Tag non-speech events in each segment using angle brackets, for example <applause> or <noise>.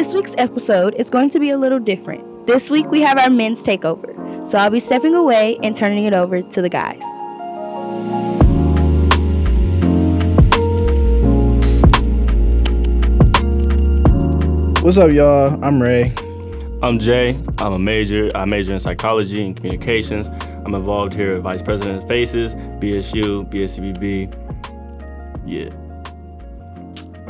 this week's episode is going to be a little different. This week we have our men's takeover, so I'll be stepping away and turning it over to the guys. What's up, y'all? I'm Ray. I'm Jay. I'm a major. I major in psychology and communications. I'm involved here at Vice President Faces, BSU, BSCBB. Yeah.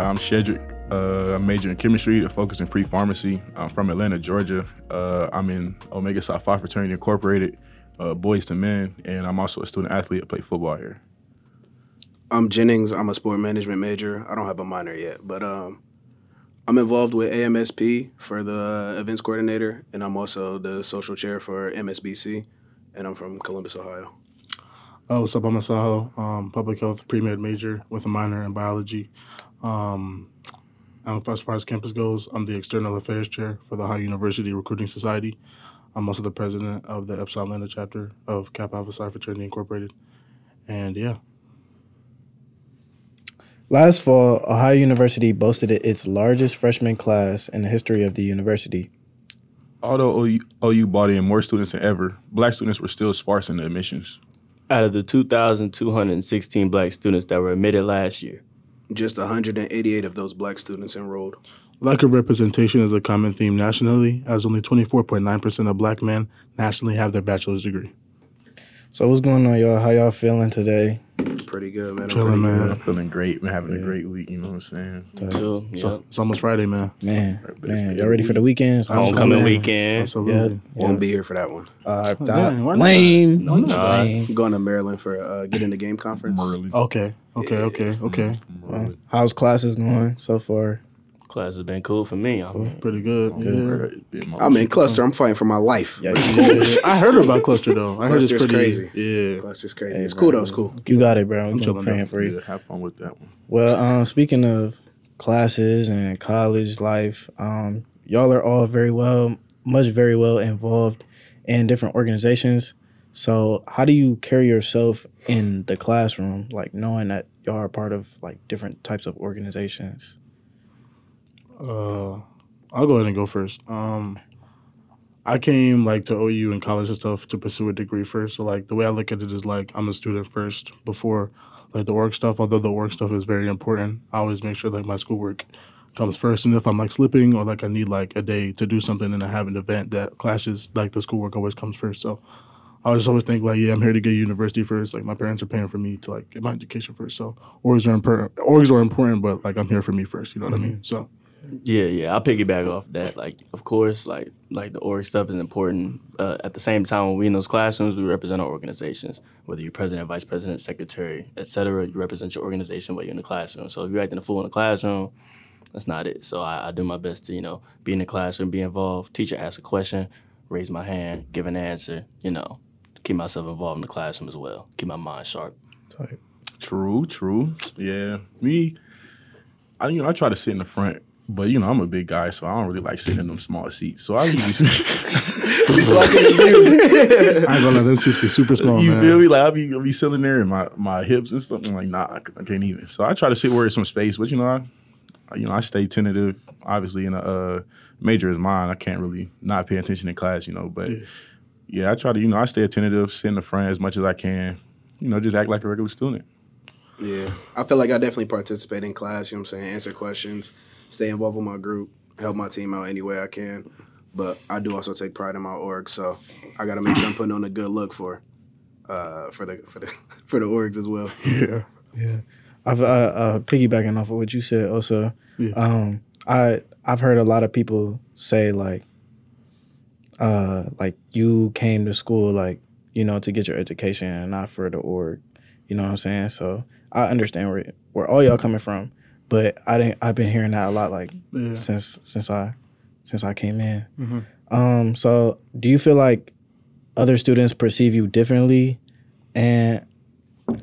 I'm Shedrick. Uh, I major in chemistry, to focus in pre-pharmacy. I'm from Atlanta, Georgia. Uh, I'm in Omega Psi Phi Fraternity Incorporated, uh, Boys to Men, and I'm also a student athlete. I play football here. I'm Jennings. I'm a sport management major. I don't have a minor yet, but um, I'm involved with AMSP for the events coordinator, and I'm also the social chair for MSBC, and I'm from Columbus, Ohio. Oh, what's up? I'm Asaho, um, public health pre-med major with a minor in biology. Um, Um, and as far as campus goes, I'm the external affairs chair for the Ohio University Recruiting Society. I'm also the president of the Epsilon Lambda chapter of Kappa Alpha Psi Fraternity Incorporated. And yeah, Last fall, Ohio University boasted its largest freshman class in the history of the university. Although OU, OU brought in more students than ever, black students were still sparse in the admissions. Out of the 2,216 black students that were admitted last year, Just 188 of those black students enrolled. lack of representation is a common theme nationally, as only 24.9% of black men nationally have their bachelor's degree. So what's going on, y'all? How y'all feeling today? Pretty good, man. I'm Chilling, pretty man. I'm feeling great. We're having a great week. You know what I'm saying? too. Yeah. So it's almost Friday, man. Man, Right, man, y'all ready for the weekend? Homecoming Absolutely. weekend. Absolutely. good. Won't be here for that one. Uh, man, why not? lame. Why not? Lame. I'm going to Maryland for uh, get in the game conference. Early. Okay, okay, okay, okay. Well, how's classes going so far? Class has been cool for me. I mean, Pretty good. Yeah. I'm in cluster. I'm fighting for my life. Yeah, <laughs> you, I heard about cluster though. I heard it's Cluster's pretty crazy. Yeah. Cluster's crazy. Hey, it's cool though. It's cool. you got it, bro. I'm, chilling praying though. for you. Yeah, have fun with that one. Well, um, speaking of classes and college life, um, y'all are all very well, much very well involved in different organizations. So, how do you carry yourself in the classroom, like knowing that y'all are part of like different types of organizations? Uh, I'll go ahead and go first. Um, I came like to OU in college and stuff to pursue a degree first. So like the way I look at it is like I'm a student first before like the work stuff. Although the work stuff is very important, I always make sure like my schoolwork comes first. And if I'm like slipping or like I need like a day to do something and I have an event that clashes, like the schoolwork always comes first. So I just always think like, yeah, I'm here to get university first. Like my parents are paying for me to like get my education first. So orgs are important. Orgs are important, but like I'm here for me first. You know what I mean? So yeah, yeah. I'll piggyback off that. Like, of course, like like the org stuff is important. Uh, at the same time, when we in those classrooms, we represent our organizations. Whether you're president, vice president, secretary, etc., you represent your organization while you're in the classroom. So if you're acting a fool in the classroom, that's not it. So I, I do my best to you know be in the classroom, be involved. Teacher asks a question, raise my hand, give an answer. You know, keep myself involved in the classroom as well. Keep my mind sharp. True, true. Yeah, me. I you know I try to sit in the front, but you know I'm a big guy, so I don't really like sitting in them small seats. So I usually <laughs> <laughs> I ain't gonna let them seats be super small, you man. feel me? Like I'll be, I'll be sitting there and my, my hips and stuff. I'm like, nah, I can't even. So I try to sit where there's some space, but you know, I, I- you know, I stay tentative. Obviously, in a uh, major is mine. I can't really not pay attention in class, you know. But yeah. I try to, you know, I stay attentive, sit in the front as much as I can. You know, just act like a regular student. Yeah, I feel like I definitely participate in class. You know what I'm saying? Answer questions, stay involved with my group, help my team out any way I can. But I do also take pride in my org, so I got to make sure I'm putting on a good look for, uh, for the for the <laughs> for the orgs as well. <laughs> Yeah. Yeah, I've uh, uh, piggybacking off of what you said. Also, Yeah. um, I I've heard a lot of people say like, uh, like you came to school like you know to get your education and not for the org. You know what I'm saying? So I understand where where all y'all coming from, but I didn't. I've been hearing that a lot like Yeah. since since I since I came in. Mhm. Um, so do you feel like other students perceive you differently, and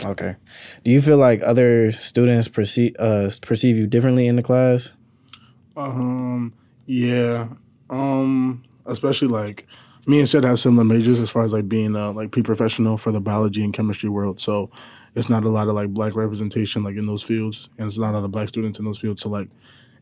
Okay. Do you feel like other students perceive uh perceive you differently in the class? Um, yeah. Um, especially like me and have similar majors as far as like being uh, like pre-professional for the biology and chemistry world. So it's not a lot of like black representation like in those fields, and it's not a lot of black students in those fields. So like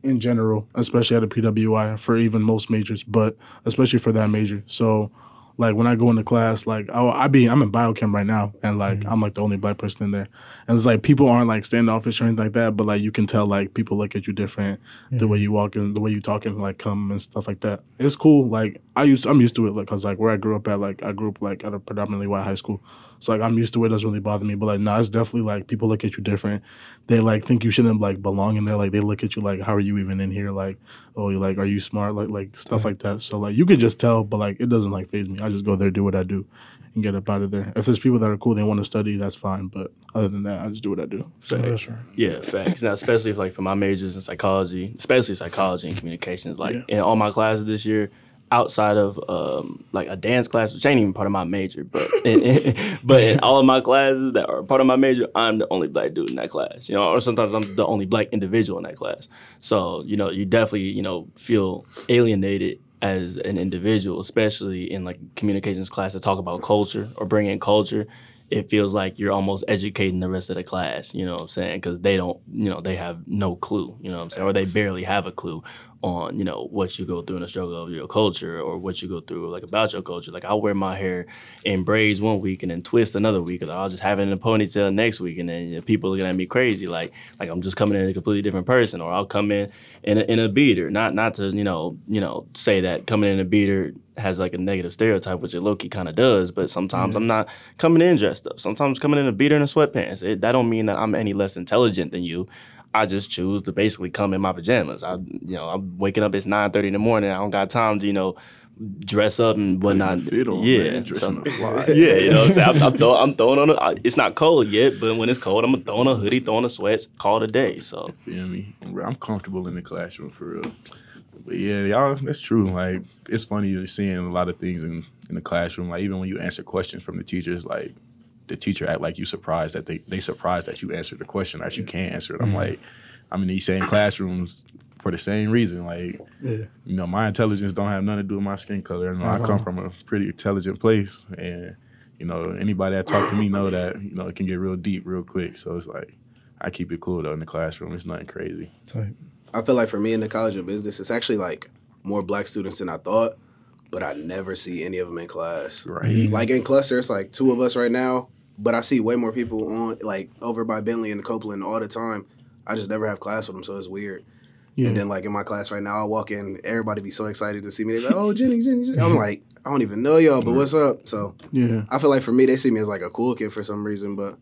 in general, especially at a PWI for even most majors, but especially for that major. So like when I go into class, like I, I be I'm in biochem right now, and like Mm-hmm. I'm like the only black person in there, and it's like people aren't like standoffish or anything like that, but like you can tell like people look at you different, the Mm-hmm. way you walk and the way you talk and like come and stuff like that. It's cool. Like I used I'm used to it, like cause like where I grew up at, like I grew up like at a predominantly white high school, so like I'm used to it. it doesn't really bother me, but like no, it's definitely like people look at you different. They like think you shouldn't like belong in there. Like they look at you like how are you even in here? Like oh you like are you smart? Like like stuff like that. So like you could just tell, but like it doesn't like phase me. I just go there, do what I do, and get up out of there. If there's people that are cool, they want to study, that's fine. But other than that, I just do what I do. Facts. Yeah, facts. Now, especially if, like for my majors in psychology, especially psychology and communications, like in all my classes this year, outside of um, like a dance class, which ain't even part of my major, but <laughs> in, but in all of my classes that are part of my major, I'm the only black dude in that class. You know, or sometimes I'm the only black individual in that class. So you know, you definitely you know feel alienated as an individual, especially in like communications class to talk about culture or bring in culture it feels like you're almost educating the rest of the class, you know what I'm saying? Because they don't, you know, they have no clue, you know what I'm saying? Or they barely have a clue on, you know, what you go through in the struggle of your culture or what you go through, like, about your culture. Like, I'll wear my hair in braids one week and then twist another week, or I'll just have it in a ponytail next week, and then you know, people looking at me crazy, like, like I'm just coming in a completely different person, or I'll come in in a, in a beater. Not not to, you know, you know, say that coming in a beater has like a negative stereotype, which it low key kind of does. But sometimes mm-hmm. I'm not coming in dressed up. Sometimes coming in a beater and a sweatpants. It, that don't mean that I'm any less intelligent than you. I just choose to basically come in my pajamas. I, you know, I'm waking up. It's nine thirty in the morning. I don't got time to, you know, dress up and whatnot. fit on, yeah, man, so- fly. <laughs> yeah, you know what I'm saying. I'm, I'm, throw, I'm throwing on. A, I- it's not cold yet, but when it's cold, I'm on a hoodie, throwing on a sweats, call it a day. So Feel me? I'm comfortable in the classroom for real. But yeah, y'all, that's true. Like it's funny you're seeing a lot of things in, in the classroom. Like even when you answer questions from the teachers, like the teacher act like you surprised that they they surprised that you answered the question that you can't answer it. I'm mm-hmm. like, I'm in these same classrooms for the same reason. Like Yeah. you know, my intelligence don't have nothing to do with my skin color. You know, I come from a pretty intelligent place, and you know, anybody that talk to me know that you know it can get real deep real quick. So it's like I keep it cool though in the classroom. It's nothing crazy. Type. I feel like for me in the College of Business, it's actually like more black students than I thought, but I never see any of them in class. Right. Like in cluster, it's like two of us right now, but I see way more people on like over by Bentley and Copeland all the time. I just never have class with them, so it's weird. Yeah. And then like in my class right now, I walk in, everybody be so excited to see me. They're like, "Oh, Jenny, Jenny, Jenny." I'm like, I don't even know y'all, but what's up? So Yeah. I feel like for me, they see me as like a cool kid for some reason, but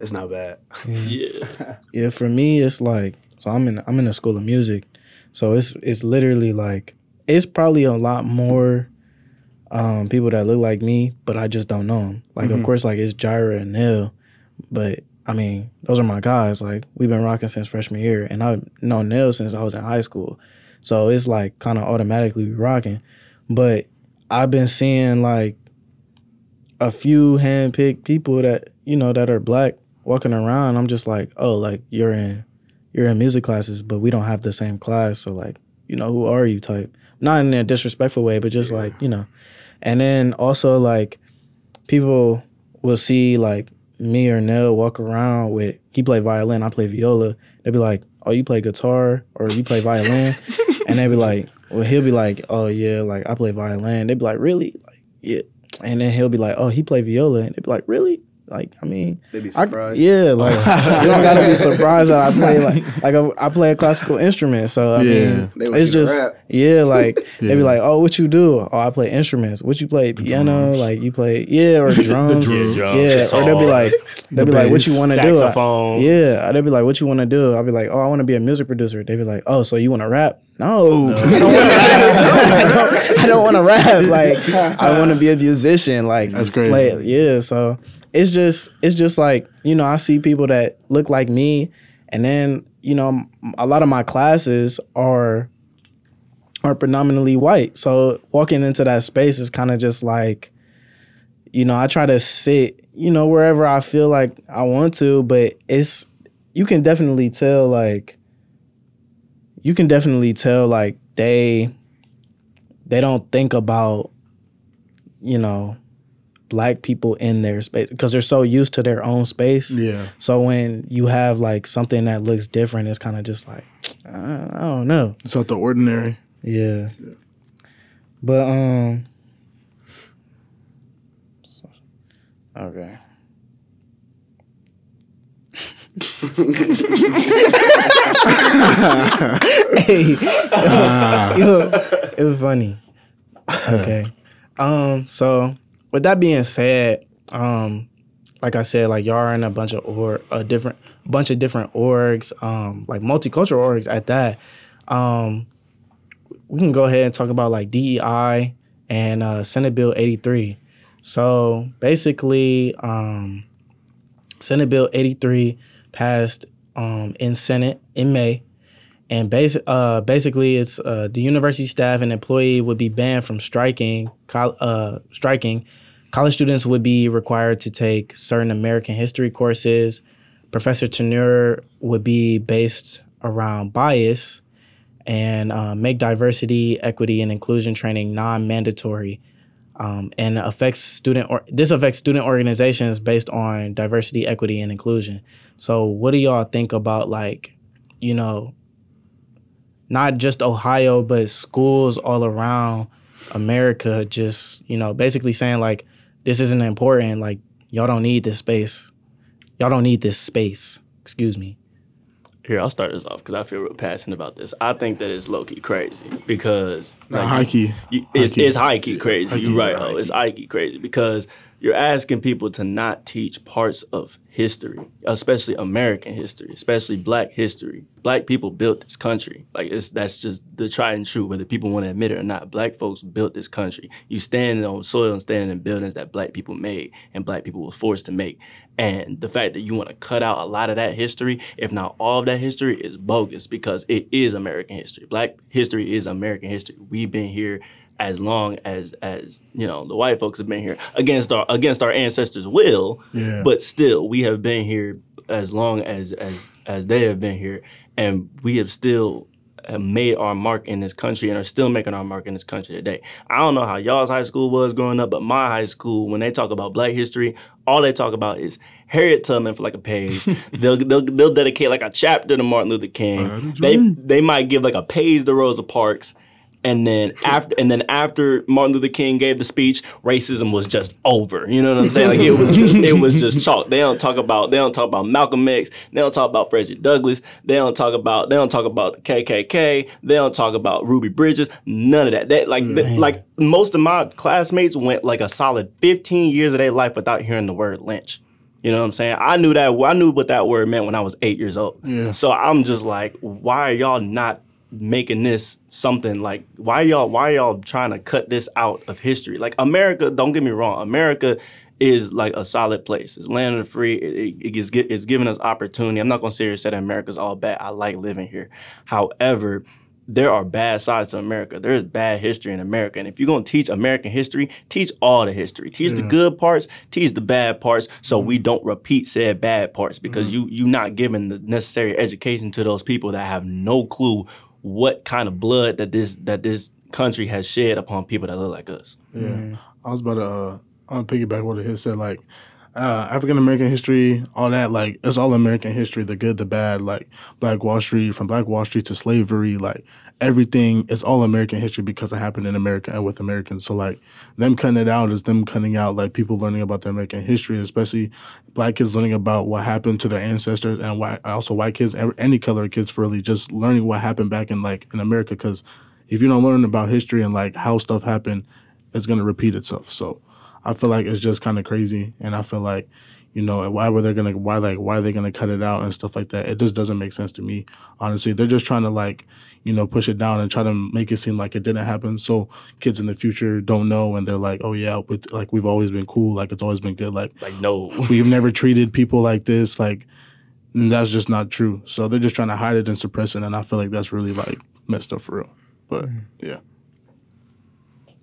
it's not bad. yeah, <laughs> Yeah, for me, it's like so. I'm in I'm in a school of music, so it's it's literally like it's probably a lot more um, people that look like me, but I just don't know them. Like, of course, like it's Jira and Nil, but I mean, those are my guys. Like, we've been rocking since freshman year, and I've known Nil since I was in high school, so it's like kind of automatically rocking. But I've been seeing like a few handpicked people that you know that are black walking around. I'm just like, oh, like you're in you're in music classes, but we don't have the same class. So like, you know, who are you? Type not in a disrespectful way, but just like you know. And then also like people will see like me or Nell walk around with he play violin, I play viola. They'll be like, oh, you play guitar or you play violin, <laughs> and they be like, well, he'll be like, oh yeah, like I play violin. They'd be like, really? Like yeah. And then he'll be like, oh, he play viola, and they'd be like, really? Like I mean, They be I- surprised. yeah, like <laughs> you don't gotta be surprised that I play like like a, I play a classical instrument. So I Yeah. mean, it's just rap. yeah, like <laughs> they Yeah. be like, oh, what you do? Oh, I play instruments. What you play? Piano? Like you play yeah, or <laughs> drums. drums. Yeah, Yeah, or they'll be like they'll be like, what you want to do? saxophone. Yeah, they'll be like, what you want to do? I'll be like, oh, I want to be a music producer. They'd be like, oh, so you want to rap? No, I don't want to rap. I don't want to rap. Like I want to be a musician. Like That's crazy. play- yeah, so it's just it's just like you know I see people that look like me, and then you know a lot of my classes are are predominantly white. So walking into that space is kind of just like, you know, I try to sit, you know, wherever I feel like I want to, but it's you can definitely tell like you can definitely tell like they they don't think about you know black people in their space because they're so used to their own space. Yeah. So when you have like something that looks different, it's kind of just like <tsk> I, I don't know. It's out the ordinary. Yeah. But um Okay. <laughs> hey, yo, it was funny. Okay. Um. So, with that being said, um, like I said, like y'all are in a bunch of or a different bunch of different orgs, um, like multicultural orgs at that. Um, we can go ahead and talk about like DEI and uh, Senate Bill 83. So basically, um, Senate Bill 83 passed um, in Senate in May. And basi- uh, basically, it's uh, the university staff and employee would be banned from striking. Col- uh, striking, college students would be required to take certain American history courses. Professor tenure would be based around bias, and uh, make diversity, equity, and inclusion training non-mandatory. Um, and affects student or this affects student organizations based on diversity, equity, and inclusion. So, what do y'all think about like, you know, not just Ohio, but schools all around America just, you know, basically saying like this isn't important, like y'all don't need this space. Y'all don't need this space. Excuse me. Here, I'll start this off because I feel real passionate about this. I think that it's low key crazy because Not high key. You, it's, High-key. it's high key crazy. High-key, You're right, right. oh, it's high key crazy because you're asking people to not teach parts of history, especially American history, especially Black history. Black people built this country. Like it's that's just the tried and true, whether people want to admit it or not. Black folks built this country. You stand on soil and stand in buildings that Black people made and Black people were forced to make. And the fact that you want to cut out a lot of that history, if not all of that history, is bogus because it is American history. Black history is American history. We've been here as long as as you know the white folks have been here against our against our ancestors' will. Yeah. But still, we have been here as long as as as they have been here, and we have still have made our mark in this country and are still making our mark in this country today. I don't know how y'all's high school was growing up, but my high school, when they talk about Black history, all they talk about is Harriet Tubman for like a page. <laughs> they'll, they'll they'll dedicate like a chapter to Martin Luther King. They they might give like a page to Rosa Parks. And then after, and then after Martin Luther King gave the speech, racism was just over. You know what I'm saying? Like it was, just, it was just chalk. They don't talk about, they don't talk about Malcolm X. They don't talk about Frederick Douglass. They don't talk about, they don't talk about the KKK. They don't talk about Ruby Bridges. None of that. That like, that- like most of my classmates went like a solid 15 years of their life without hearing the word lynch. You know what I'm saying? I knew that. I knew what that word meant when I was eight years old. Yeah. So I'm just like, why are y'all not making this something like? Why y'all? Why y'all trying to cut this out of history? Like America, don't get me wrong. America is like a solid place. It's land of the free. It, it, it gives, it's giving us opportunity. I'm not gonna sit here say that America's all bad. I like living here. However, there are bad sides to America. There is bad history in America. And if you're going to teach American history, teach all the history. Teach the good parts, teach the bad parts so mm-hmm. we don't repeat said bad parts because mm-hmm. you you're not giving the necessary education to those people that have no clue what kind of blood that this that this country has shed upon people that look like us. Yeah. I was about to uh I'm gonna piggyback what it said, like uh, African American history, all that, like it's all American history, the good, the bad, like Black Wall Street, from Black Wall Street to slavery, like everything is all American history because it happened in America and with Americans. So like them cutting it out is them cutting out like people learning about their American history, especially black kids learning about what happened to their ancestors and why also white kids, any color kids really just learning what happened back in like in America. Because if you don't learn about history and like how stuff happened, it's gonna repeat itself. So I feel like it's just kind of crazy, and I feel like you know why were they gonna why like why are they gonna cut it out and stuff like that? It just doesn't make sense to me. Honestly, they're just trying to like you know push it down and try to make it seem like it didn't happen, so kids in the future don't know, and they're like, oh yeah, but like we've always been cool, like it's always been good, like Like no. <laughs> we've never treated people like this, like and that's just not true. So they're just trying to hide it and suppress it, and I feel like that's really like messed up for real. But mm. yeah.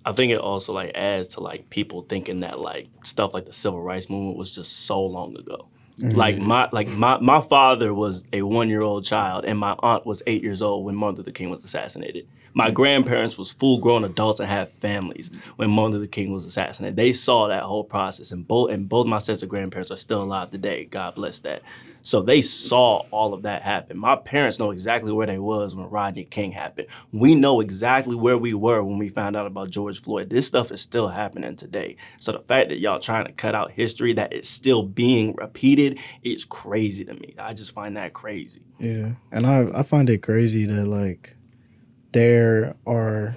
I think it also like adds to like people thinking that like stuff like the civil rights movement was just so long ago. Mm-hmm. Like my like my my father was a one year old child and my aunt was eight years old when Martin Luther King was assassinated. My mm-hmm. grandparents was full grown adults and had families when Martin Luther King was assassinated. They saw that whole process and both and both my sets of grandparents are still alive today. God bless that. So they saw all of that happen. My parents know exactly where they was when Rodney King happened. We know exactly where we were when we found out about George Floyd. This stuff is still happening today. So the fact that y'all trying to cut out history that is still being repeated is crazy to me. I just find that crazy. Yeah, and I I find it crazy that like there are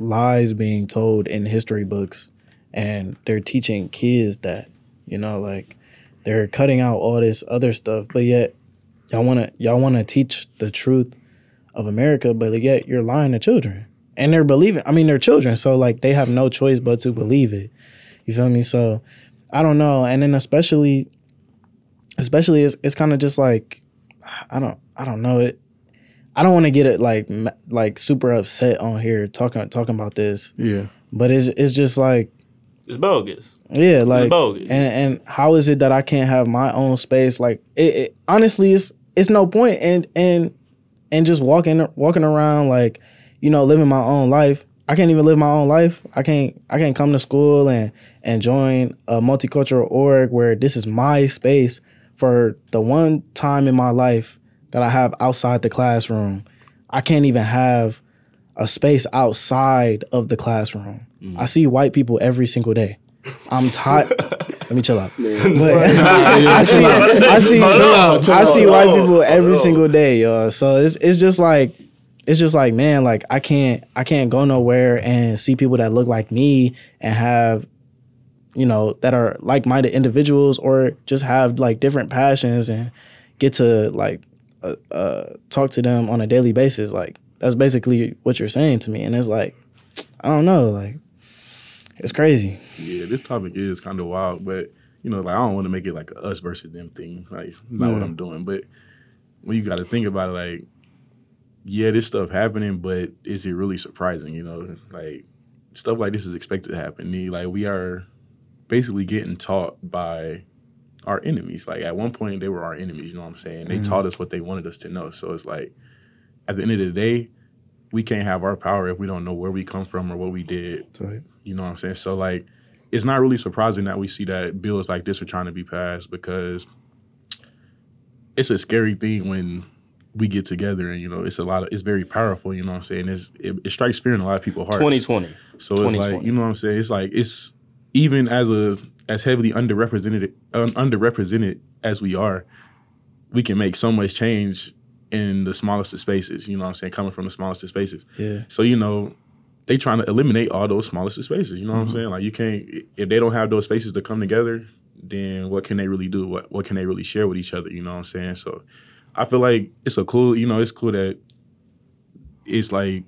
lies being told in history books, and they're teaching kids that you know like they're cutting out all this other stuff, but yet y'all wanna y'all wanna teach the truth of America, but yet you're lying to children, and they're believing. I mean, they're children, so like they have no choice but to believe it. You feel me? So I don't know, and then especially, especially it's it's kind of just like I don't I don't know it. I don't want to get it like like super upset on here talking talking about this, Yeah. but it's it's just like It's bogus. yeah, like bogus. and and how is it that I can't have my own space? Like it, it honestly, it's it's no point and in and just walking walking around like you know living my own life. I can't even live my own life. I can't I can't come to school and and join a multicultural org where this is my space for the one time in my life that I have outside the classroom. I can't even have a space outside of the classroom. I see white people every single day. I'm tired. <laughs> Let me chill out. But <laughs> I see, I see, I see white people every single day, y'all. So it's it's just like it's just like man, like I can't I can't go nowhere and see people that look like me and have you know that are like-minded individuals or just have like different passions and get to like uh, uh, talk to them on a daily basis. Like that's basically what you're saying to me, and it's like I don't know, like it's crazy. Yeah, this topic is kind of wild, but you know, like I don't want to make it like a us versus them thing. Like not what I'm doing, but when you got to think about it, like yeah, this stuff happening, but is it really surprising? You know, like stuff like this is expected to happen. Like we are basically getting taught by our enemies. Like at one point, they were our enemies. You know what I'm saying? They mm-hmm. taught us what they wanted us to know. So it's like at the end of the day, we can't have our power if we don't know where we come from or what we did So, you know what I'm saying? So like it's not really surprising that we see that bills like this are trying to be passed because it's a scary thing when we get together and you know it's a lot of it's very powerful, you know what I'm saying? It's it, it strikes fear in a lot of people's hearts. 2020. So it's like you know what I'm saying? It's like it's even as a as heavily underrepresented un, underrepresented as we are, we can make so much change in the smallest of spaces, you know what I'm saying, coming from the smallest of spaces. yeah, So you know, they trying to eliminate all those smallest of spaces. You know what I'm mm-hmm. saying? Like you can't if they don't have those spaces to come together, then what can they really do? What what can they really share with each other? You know what I'm saying? So I feel like it's a cool. You know, it's cool that it's like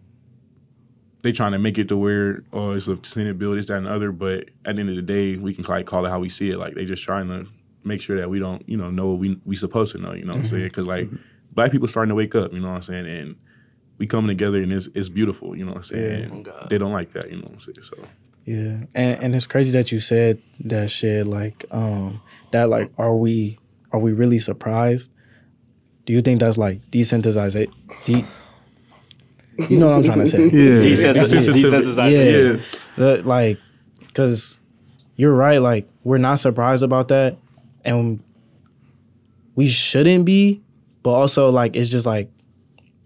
they trying to make it to where oh it's a Senate bill, this, that, and the other. But at the end of the day, we can like call it how we see it. Like they just trying to make sure that we don't you know know what we we supposed to know. You know what I'm mm-hmm. saying? Because like mm-hmm. Black people starting to wake up. You know what I'm saying? And we coming together and it's it's beautiful. You know what I'm saying? Yeah. And Oh, God. they don't like that. You know what I'm saying? So yeah, and and it's crazy that you said that shit. Like, um, that like, are we are we really surprised? Do you think that's like desensitization? De- you know what I'm trying to say? <laughs> Yeah. Desensitization. Desensitization. Yeah. The, like, because you're right. Like, we're not surprised about that, and we shouldn't be. But also, like, it's just like,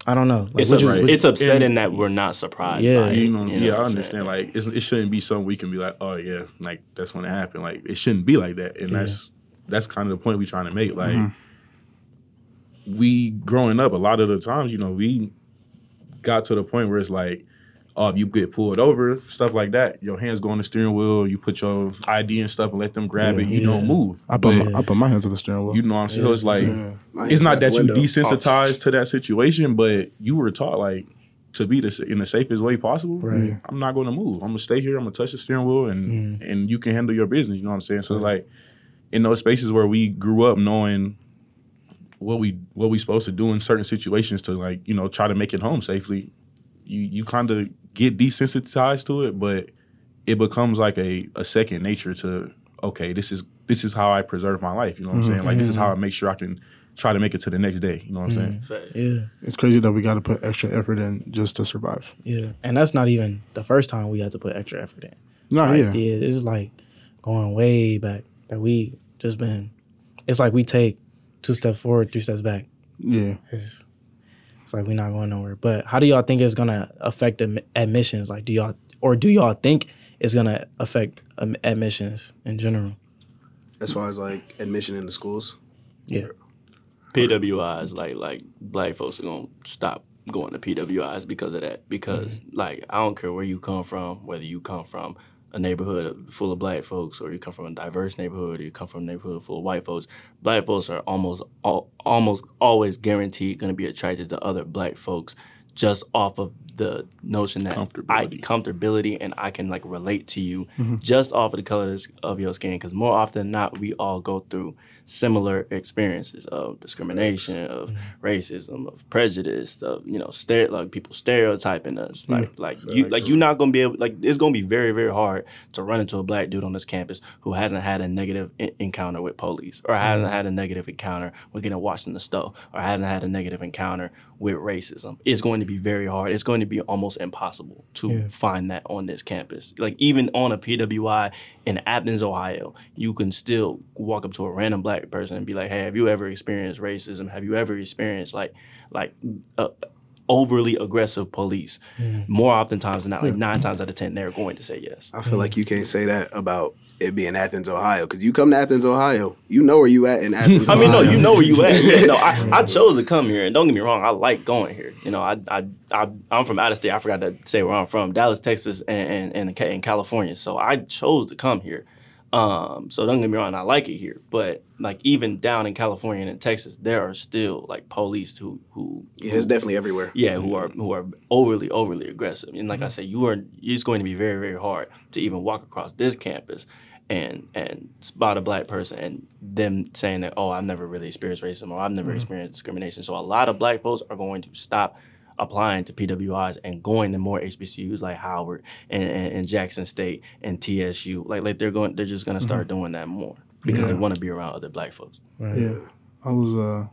I don't know. Like, It's, what you- ups- what it's upsetting that we're not surprised Yeah, by it. you know, you yeah, what I I'm saying? understand. Like it's, it shouldn't be something we can be like, oh yeah, like that's when it happened. Like it shouldn't be like that. And that's that's kind of the point we're trying to make. Like mm-hmm. we growing up, a lot of the times, you know, we got to the point where it's like, oh, you get pulled over, stuff like that, your hands go on the steering wheel, you put your ID and stuff and let them grab Yeah. it, you don't move. I put But my, I put my hands on the steering wheel. you know what I'm saying? So it's like Yeah. It's not out that you window. desensitized to that situation, but you were taught like to be the, in the safest way possible. Right. I'm not going to move. I'm gonna stay here. I'm gonna touch the steering wheel, and mm. and you can handle your business. You know what I'm saying? So like in those spaces where we grew up knowing what we what we supposed to do in certain situations to like you know try to make it home safely, you you kind of get desensitized to it, but it becomes like a, a second nature to okay, this is this is how I preserve my life. You know what I'm mm-hmm. saying? Like this is how I make sure I can try to make it to the next day. You know what I'm saying? Mm. Yeah. It's crazy that we got to put extra effort in just to survive. Yeah, and that's not even the first time we had to put extra effort in. No, Like, yeah. This is like going way back that we just been. It's like we take two steps forward, three steps back. Yeah. It's, it's like we're not going nowhere. But how do y'all think it's gonna affect admi- admissions? Like, do y'all or do y'all think it's gonna affect um, admissions in general? As far as like admission into schools, Yeah. PWIs, like like black folks are gonna stop going to PWIs because of that. Because Mm-hmm. like I don't care where you come from, whether you come from a neighborhood full of black folks or you come from a diverse neighborhood or you come from a neighborhood full of white folks, black folks are almost al- almost always guaranteed gonna be attracted to other black folks just off of the notion that I Comfortability. comfortability and I can like relate to you mm-hmm. just off of the color of your skin. Because more often than not, we all go through similar experiences of discrimination, of mm-hmm. racism, of prejudice, of you know, stere- like people stereotyping us. Like like you like you're not gonna be able like it's gonna be very very hard to run into a black dude on this campus who hasn't had a negative en- encounter with police or hasn't mm-hmm. had a negative encounter with getting washed in the stove or hasn't had a negative encounter with racism. It's going to be very hard. It's going to be almost impossible to find that on this campus. Like even on a PWI in Athens, Ohio, you can still walk up to a random black person and be like, "Hey, have you ever experienced racism? Have you ever experienced like like uh, overly aggressive police?" More oftentimes than not, like nine times out of ten, they're going to say yes. I feel like you can't say that about it being Athens, Ohio, because you come to Athens, Ohio, you know where you at in Athens. <laughs> I mean, no, you know where you at. Yeah, <laughs> no, I, I chose to come here, and don't get me wrong, I like going here. You know, I I, I I'm from out of state. I forgot to say where I'm from, Dallas, Texas, and and, and in California. So I chose to come here. Um, so don't get me wrong, I like it here. But like even down in California and in Texas, there are still like police who who Yeah, it's definitely everywhere. yeah, who are who are overly overly aggressive. And like I said, you are it's going to be very very hard to even walk across this campus and and spot a black person and them saying that oh I've never really experienced racism or I've never experienced discrimination. So a lot of black folks are going to stop applying to PWIs and going to more HBCUs like Howard and, and, and Jackson State and TSU. Like like they're going they're just gonna start doing that more because they want to be around other black folks. Yeah, I was. uh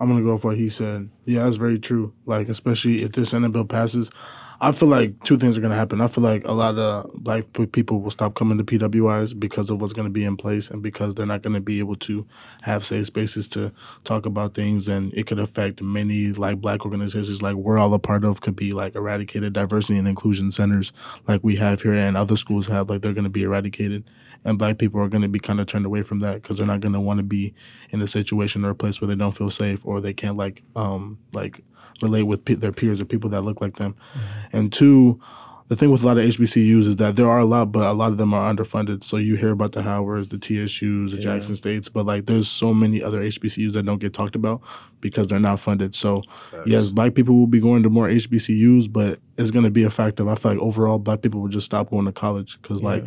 I'm gonna go off what he said. Yeah, that's very true. Like, especially if this Senate bill passes, I feel like two things are gonna happen. I feel like a lot of black people will stop coming to PWIs because of what's gonna be in place, and because they're not gonna be able to have safe spaces to talk about things, and it could affect many like black organizations, like we're all a part of, could be like eradicated. Diversity and inclusion centers, like we have here, and other schools have, like they're gonna be eradicated and black people are going to be kind of turned away from that because they're not going to want to be in a situation or a place where they don't feel safe or they can't like um like relate with pe- their peers or people that look like them and two the thing with a lot of HBCUs is that there are a lot, but a lot of them are underfunded. So you hear about the Howards, the TSUs, the Jackson States, but like there's so many other HBCUs that don't get talked about because they're not funded. So yes, black people will be going to more HBCUs, but it's going to be a fact of I feel like overall black people will just stop going to college because like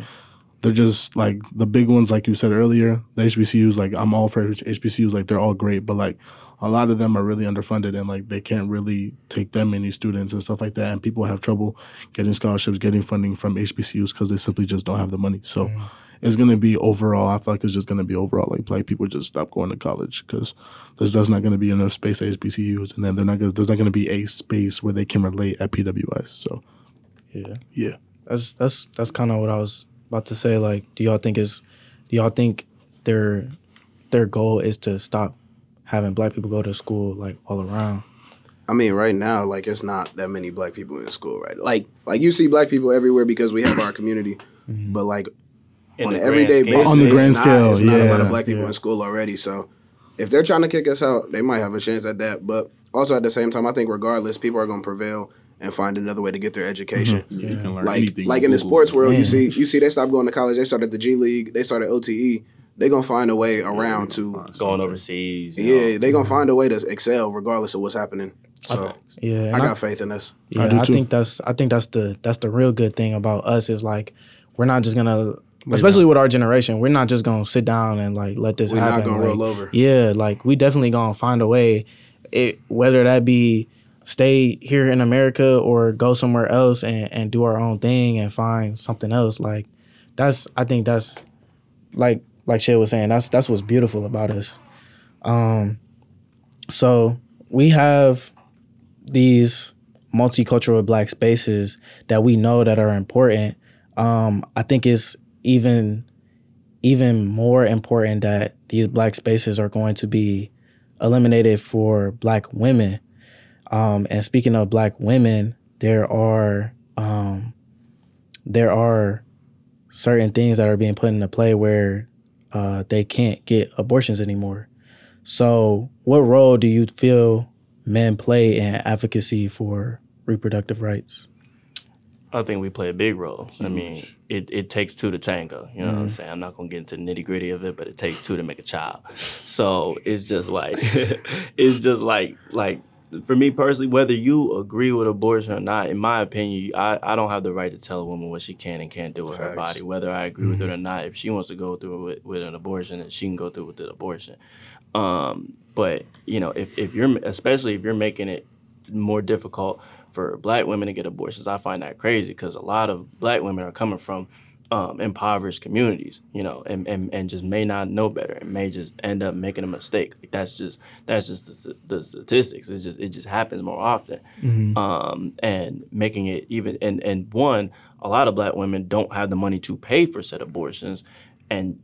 they're just like the big ones, like you said earlier. The HBCUs, like I'm all for HBCUs, like they're all great, but like a lot of them are really underfunded and like they can't really take that many students and stuff like that. And people have trouble getting scholarships, getting funding from HBCUs because they simply just don't have the money. So mm. it's gonna be overall. I feel like it's just gonna be overall like black people just stop going to college because there's just not gonna be enough space at HBCUs, and then they're not gonna, there's not gonna be a space where they can relate at PWIs. So Yeah. yeah. That's that's that's kind of what I was about to say. Like, do y'all think is, do y'all think their their goal is to stop having black people go to school like all around? I mean, right now, like it's not that many black people in school, right? Like, like you see black people everywhere because we have our community, mm-hmm. but like In on the an everyday basis, On the it's grand not- scale, it's not a lot of black people yeah. in school already. So, if they're trying to kick us out, they might have a chance at that. But also at the same time, I think regardless, people are going to prevail and find another way to get their education. Mm-hmm. You can learn Like, anything like on in the sports world, you see, you see, they stopped going to college. They started the G League. They started OTE. They gonna find a way around to. Going overseas. you Yeah, know. they gonna find a way to excel regardless of what's happening. So Yeah, I got faith in us. Yeah, I, do too. think that's I think that's the that's the real good thing about us is like we're not just gonna especially with our generation, we're not just gonna sit down and like let this We're not happen. gonna like, roll over. Yeah, like we definitely gonna find a way. It whether that be stay here in America or go somewhere else and, and do our own thing and find something else. Like that's I think that's like like Shay was saying, that's that's what's beautiful about us. Um so we have these multicultural black spaces that we know that are important um i think it's even even more important that these black spaces are going to be eliminated for black women. Um, and speaking of black women, there are um, there are certain things that are being put into play where uh, they can't get abortions anymore. So, what role do you feel men play in advocacy for reproductive rights? I think we play a big role. I mean, it, it takes two to tango. You know what I'm Mm-hmm. saying? I'm not gonna get into the nitty gritty of it, but it takes two to make a child. So it's just like <laughs> it's just like like for me personally, whether you agree with abortion or not, in my opinion, I, I don't have the right to tell a woman what she can and can't do with her body, whether I agree with it Mm-hmm. or not. If she wants to go through with, with an abortion, then she can go through with the abortion. Um, but you know, if, if you're especially if you're making it more difficult for black women to get abortions, I find that crazy because a lot of black women are coming from um, impoverished communities, you know, and, and, and just may not know better and may just end up making a mistake. Like that's just that's just the, the statistics. It's just it just happens more often, um, and making it even and and one a lot of black women don't have the money to pay for said abortions, and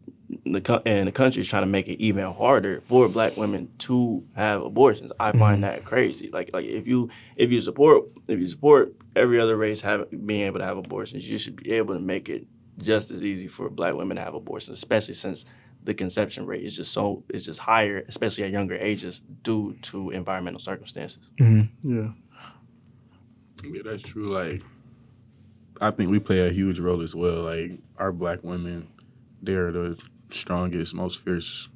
the and the country is trying to make it even harder for black women to have abortions. I find that crazy. Like like if you if you support if you support every other race have being able to have abortions, you should be able to make it just as easy for black women to have abortions, especially since the conception rate is just so is just higher, especially at younger ages, due to environmental circumstances. Mm-hmm. Yeah. Yeah, that's true. Like, I think we play a huge role as well. Like, our black women, they're the strongest, most fierce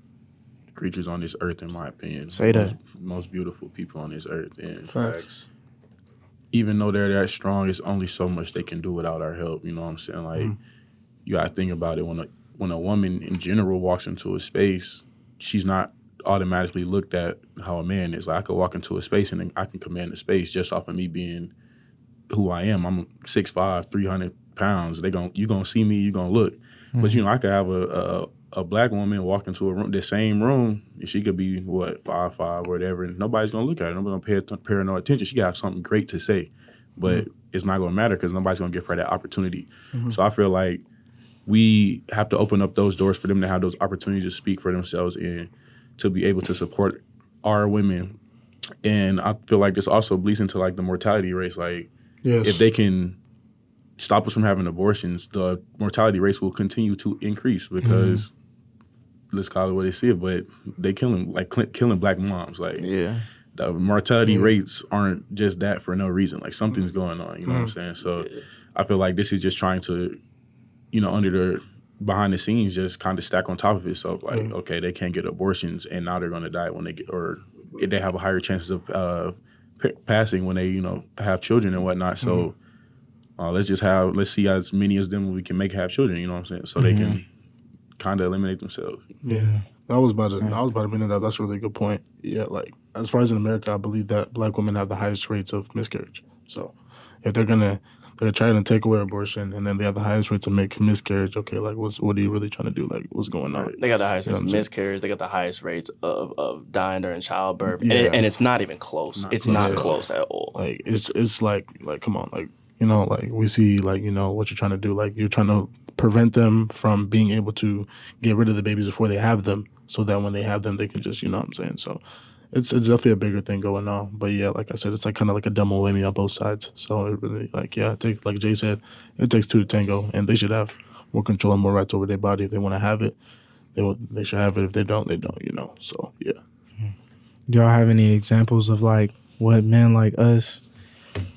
creatures on this earth, in my opinion. Say that. Most, most beautiful people on this earth. And Facts. even though they're that strong, it's only so much they can do without our help. You know what I'm saying? Like, mm-hmm. You gotta think about it when a when a woman in general walks into a space, she's not automatically looked at how a man is. Like, I could walk into a space and I can command the space just off of me being who I am. I'm 6'5", 300 pounds. They gon' you gonna see me, you gonna look. But mm-hmm. you know, I could have a, a a black woman walk into a room, the same room, and she could be what five five or whatever, and nobody's gonna look at her. Nobody's gonna pay, pay her no attention. She got have something great to say, but mm-hmm. it's not gonna matter because nobody's gonna give her that opportunity. Mm-hmm. So I feel like we have to open up those doors for them to have those opportunities to speak for themselves and to be able to support our women. And I feel like this also bleeds into like the mortality rates. Like Yes. if they can stop us from having abortions, the mortality rates will continue to increase because mm-hmm. let's call it what they see it, but they killing like cl- killing black moms. Like Yeah. the mortality rates aren't just that for no reason. Like something's mm-hmm. going on. You know what I'm mm-hmm. saying? So I feel like this is just trying to, you know, under the behind the scenes, just kind of stack on top of itself. Like, okay, they can't get abortions, and now they're going to die when they get, or they have a higher chances of uh, p- passing when they, you know, have children and whatnot. So uh, let's just have let's see as many as them we can make have children. You know what I'm saying? So they can kind of eliminate themselves. Yeah, I was about to. I was about to bring that up. That's a really good point. Yeah, like as far as in America, I believe that black women have the highest rates of miscarriage. So if they're gonna they're trying to take away abortion and then they have the highest rates of make miscarriage, okay, like what's what are you really trying to do? Like what's going on? They got the highest You rates of I'm miscarriage. They got the highest rates of, of dying during childbirth, and, Yeah. it, and it's not even close. it's close not at all. close at all. Like it's it's like like come on, like you know, like we see like, you know, what you're trying to do. Like you're trying to prevent them from being able to get rid of the babies before they have them so that when they have them they can just you know what I'm saying. So it's it's definitely a bigger thing going on. But yeah, like I said, it's like kinda like a double whammy on both sides. So it really like yeah, it takes like Jay said, it takes two to tango and they should have more control and more rights over their body if they want to have it. They will, they should have it. If they don't, they don't. You know. So yeah. Do y'all have any examples of like what men like us,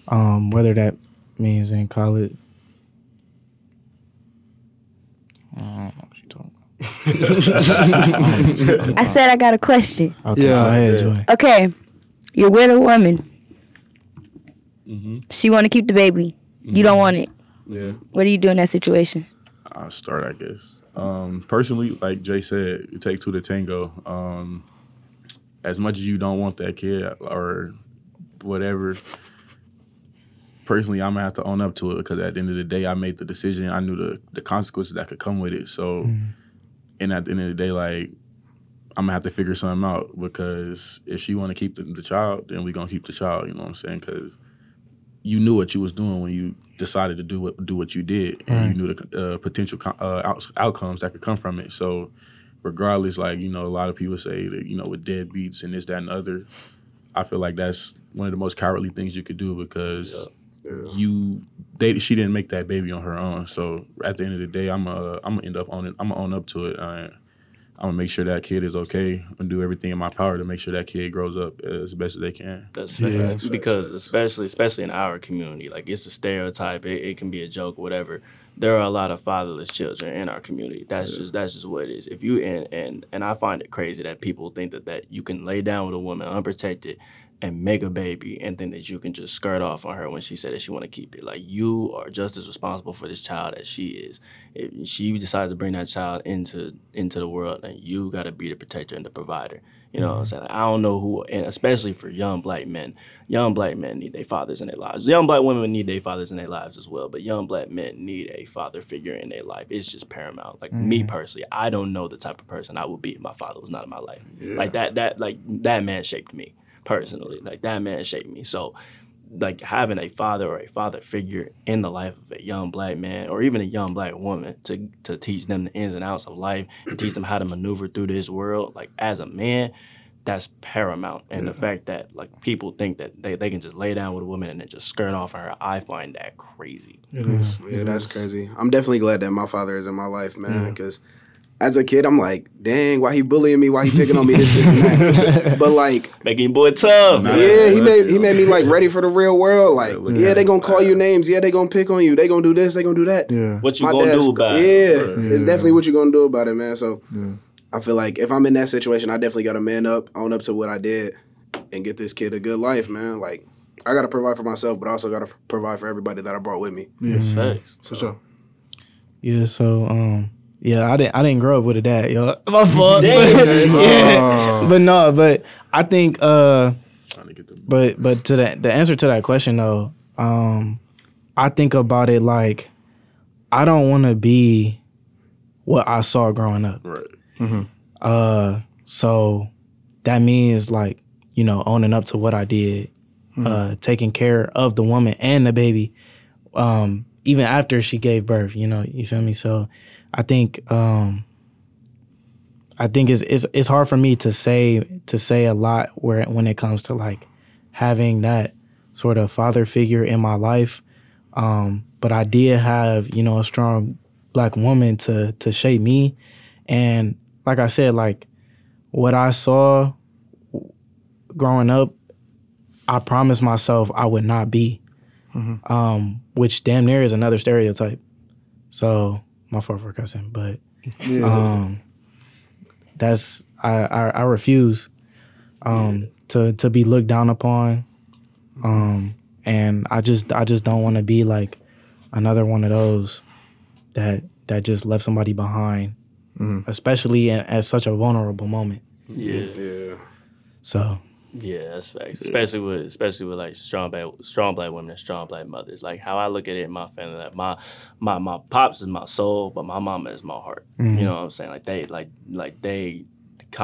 um, whether that means in college? I don't know what you talking about. I said I got a question. Okay, Yeah, go ahead. Joi. Okay, you're with a woman. She want to keep the baby. You don't want it. Yeah. What do you do in that situation? I'll start, I guess. Um, personally, like Jay said, it takes two to tango. Um, as much as you don't want that kid or whatever, personally, I'm gonna have to own up to it because at the end of the day, I made the decision. I knew the the consequences that could come with it. So, and at the end of the day, like I'm gonna have to figure something out because if she want to keep the, the child, then we gonna keep the child. You know what I'm saying? Because you knew what you was doing when you decided to do what do what you did, and you knew the uh, potential co- uh, out, outcomes that could come from it. So regardless, like you know, a lot of people say that you know with deadbeats and this, that, and other. I feel like that's one of the most cowardly things you could do because you they she didn't make that baby on her own. So at the end of the day, I'm uh I'm gonna end up on it. I'm gonna own up to it. I, I'm gonna make sure that kid is okay and do everything in my power to make sure that kid grows up as best as they can. That's Yeah. facts. because especially especially in our community, like it's a stereotype. It, it can be a joke, whatever. There are a lot of fatherless children in our community. That's just that's just what it is. If you and and and I find it crazy that people think that that you can lay down with a woman unprotected and make a baby and think that you can just skirt off on her when she said that she want to keep it. Like you are just as responsible for this child as she is. If she decides to bring that child into into the world, and you got to be the protector and the provider. You know what I'm mm-hmm. saying? Like, I don't know who, and especially for young black men, young black men need their fathers in their lives. Young black women need their fathers in their lives as well, but young black men need a father figure in their life. It's just paramount. Like me mm-hmm. personally, I don't know the type of person I would be if my father was not in my life. Like that, that, like that man shaped me personally. Like that man shaped me. So, like having a father or a father figure in the life of a young black man or even a young black woman to to teach them the ins and outs of life and teach them how to maneuver through this world like as a man that's paramount and the fact that like people think that they, they can just lay down with a woman and then just skirt off her i find that crazy It is. Yeah, It that's is. crazy. I'm definitely glad that my father is in my life, man. Because as a kid, I'm like, dang, why he bullying me? Why he picking on me? This, this, and that. <laughs> But like, making boy tough Nah, yeah, he made he made me like ready for the real world. Like, look yeah, they gonna call you names. Yeah, they gonna pick on you. They gonna do this. They gonna do that. Yeah. what you My gonna dad's- do about yeah, it Yeah, it's definitely what you gonna do about it, man. So I feel like if I'm in that situation, I definitely gotta man up, own up to what I did, and get this kid a good life, man. Like I gotta provide for myself, but I also gotta provide for everybody that I brought with me. Yeah. Facts. For sure. Yeah, so um yeah, I didn't I didn't grow up with a dad, yo. <laughs> My fault. Damn. <laughs> yeah. But no, but I think uh Trying to get the but but to that the answer to that question though, um I think about it like I don't want to be what I saw growing up. right. Uh so that means like, you know, owning up to what I did, uh taking care of the woman and the baby um even after she gave birth, you know, you feel me? So I think um I think it's it's it's hard for me to say to say a lot where when it comes to like having that sort of father figure in my life. Um, but I did have, you know, a strong black woman to to shape me. And like I said, like what I saw growing up, I promised myself I would not be. Um, which damn near is another stereotype. So my fault for cussing, but um, that's I, I I refuse um to to be looked down upon. Um, and I just I just don't want to be like another one of those that that just left somebody behind, especially in, at such a vulnerable moment. yeah Yeah. So Yeah, that's facts. Especially with especially with like strong black strong black women and strong black mothers. Like how I look at it in my family, like my my my pops is my soul, but my mama is my heart. You mm-hmm. know what I'm saying? Like they like like they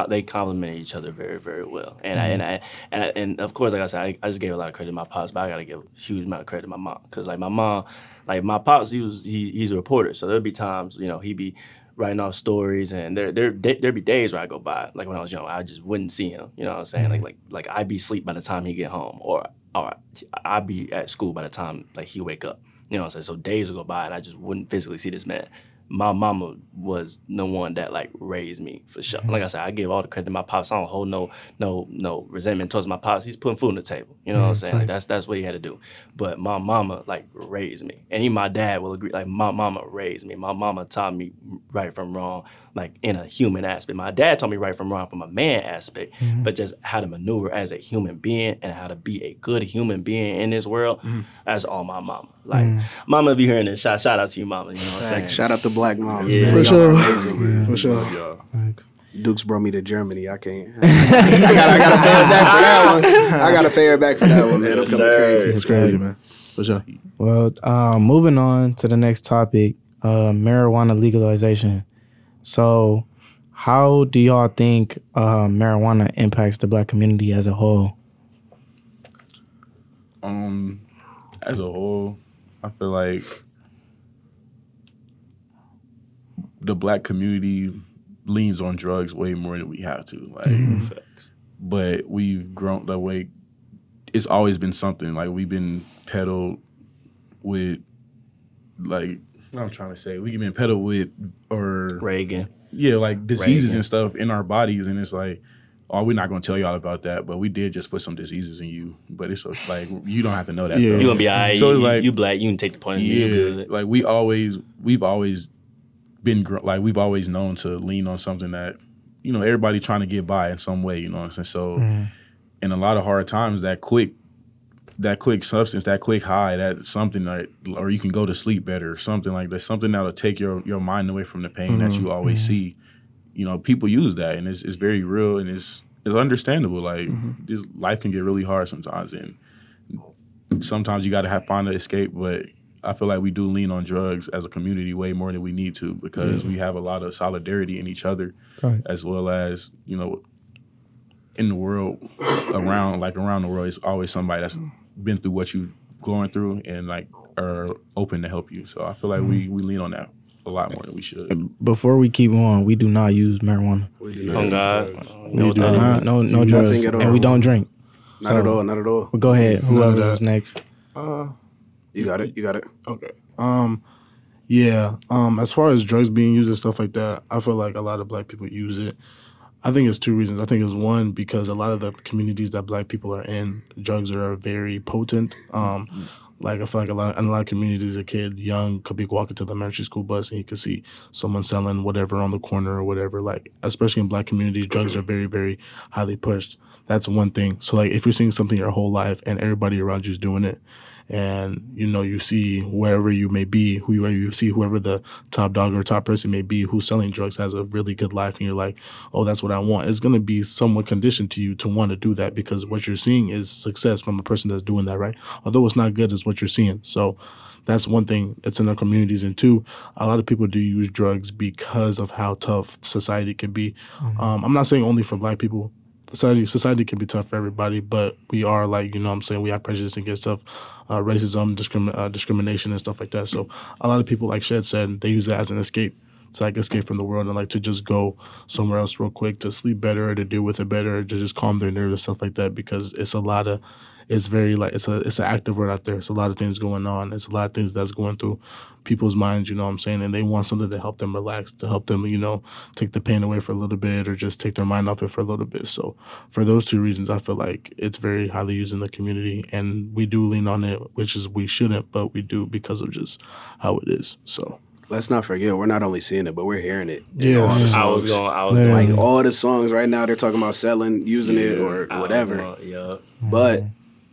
they complement each other very very well. And I, and mm-hmm. I and I, and of course, like I said, I, I just gave a lot of credit to my pops, but I gotta give a huge amount of credit to my mom because like my mom, like my pops, he was he, he's a reporter, so there'd be times you know he'd be writing off stories, and there there there'd be days where I go by, like when I was young, I just wouldn't see him. You know what I'm saying? Mm-hmm. Like like like I'd be asleep by the time he get home, or or I'd be at school by the time like he wake up. You know what I'm saying? So days would go by, and I just wouldn't physically see this man. My mama was the one that like raised me for sure. Mm-hmm. Like I said, I give all the credit to my pops. I don't hold no no no resentment towards my pops. He's putting food on the table. You know what I'm mm-hmm. saying? Like that's that's what he had to do. But my mama like raised me, and even my dad will agree. Like my mama raised me. My mama taught me right from wrong, like in a human aspect. My dad taught me right from wrong from a man aspect, mm-hmm. but just how to maneuver as a human being and how to be a good human being in this world. That's all my mama. Like mama, be hearing this, shout shout out to you, mama. You know what I'm saying? Shout out to Black Moms. Yeah. For Y'all sure. are amazing. For sure. Yeah. Dukes brought me to Germany. I can't. <laughs> I gotta, I gotta pay her back for that one. I gotta pay her back for that one, man. I'm Yes, coming sir. crazy. It's crazy, man. For sure. Well, um, moving on to the next topic, uh, marijuana legalization. So, how do y'all think uh, marijuana impacts the black community as a whole? Um, as a whole, I feel like the black community leans on drugs way more than we have to. Like, mm-hmm. Facts. but we've grown that way. It's always been something like we've been peddled with, like I'm trying to say. We've been peddled with, or Reagan. yeah, like diseases Reagan. and stuff in our bodies, and it's like, oh, we're not gonna tell y'all about that, but we did just put some diseases in you. But it's uh, like you don't have to know that. Yeah. though. You gonna be alright. So you, it's like- you black. You can take the point. You good. like we always we've always been gr- like we've always known to lean on something that you know everybody trying to get by in some way you know what i'm saying so mm-hmm. in a lot of hard times that quick that quick substance that quick high that something that or you can go to sleep better something like that something that'll take your your mind away from the pain that you mm-hmm. always mm-hmm. see you know people use that and it's, it's very real and it's it's understandable. Like mm-hmm. this life can get really hard sometimes and sometimes you got to have find an escape but i feel like we do lean on drugs as a community way more than we need to because we have a lot of solidarity in each other Right. as well as you know in the world around like around the world it's always somebody that's been through what you going through and like are open to help you. So i feel like we mm-hmm. we lean on that a lot more than we should Before we keep on, we do not use marijuana. We do On not. God. use drugs. You know what do not. No, no Nothing drugs, at and we don't drink. Not at all. Not at all. But go ahead, None of whoever that. next. Uh, You got it. You got it. Okay. Um, yeah. Um, as far as drugs being used and stuff like that, I feel like a lot of black people use it. I think it's two reasons. I think it's one because a lot of the communities that black people are in, drugs are very potent. Um, like I feel like a lot in a lot of communities, a kid young could be walking to the elementary school bus and he could see someone selling whatever on the corner or whatever. Like especially in black communities, drugs are very very highly pushed. That's one thing. So like if you're seeing something your whole life and everybody around you is doing it, and you know you see wherever you may be, who you you see whoever the top dog or top person may be who's selling drugs has a really good life, and you're like, oh, that's what I want. It's gonna be somewhat conditioned to you to want to do that because what you're seeing is success from a person that's doing that, right? Although it's not good, it's what you're seeing. So that's one thing that's in our communities. And two, a lot of people do use drugs because of how tough society can be. Um, I'm not saying only for black people. Society, society can be tough for everybody, but we are like, you know what I'm saying, we have prejudice against stuff, uh, racism, discrimin- uh, discrimination, and stuff like that. So a lot of people, like Shed said, they use that as an escape to like escape from the world and like to just go somewhere else real quick to sleep better to deal with it better to just calm their nerves and stuff like that because it's a lot of it's very like it's a it's an active word out there. It's a lot of things going on. It's a lot of things that's going through people's minds, you know what I'm saying? And they want something to help them relax, to help them, you know, take the pain away for a little bit or just take their mind off it for a little bit. So for those two reasons I feel like it's very highly used in the community and we do lean on it, which is we shouldn't, but we do because of just how it is. So Let's not forget, we're not only seeing it, but we're hearing it. in Yes. all the I was songs. going. I was Literally. Like all the songs right now, they're talking about selling, using it, or whatever. going, Yeah. But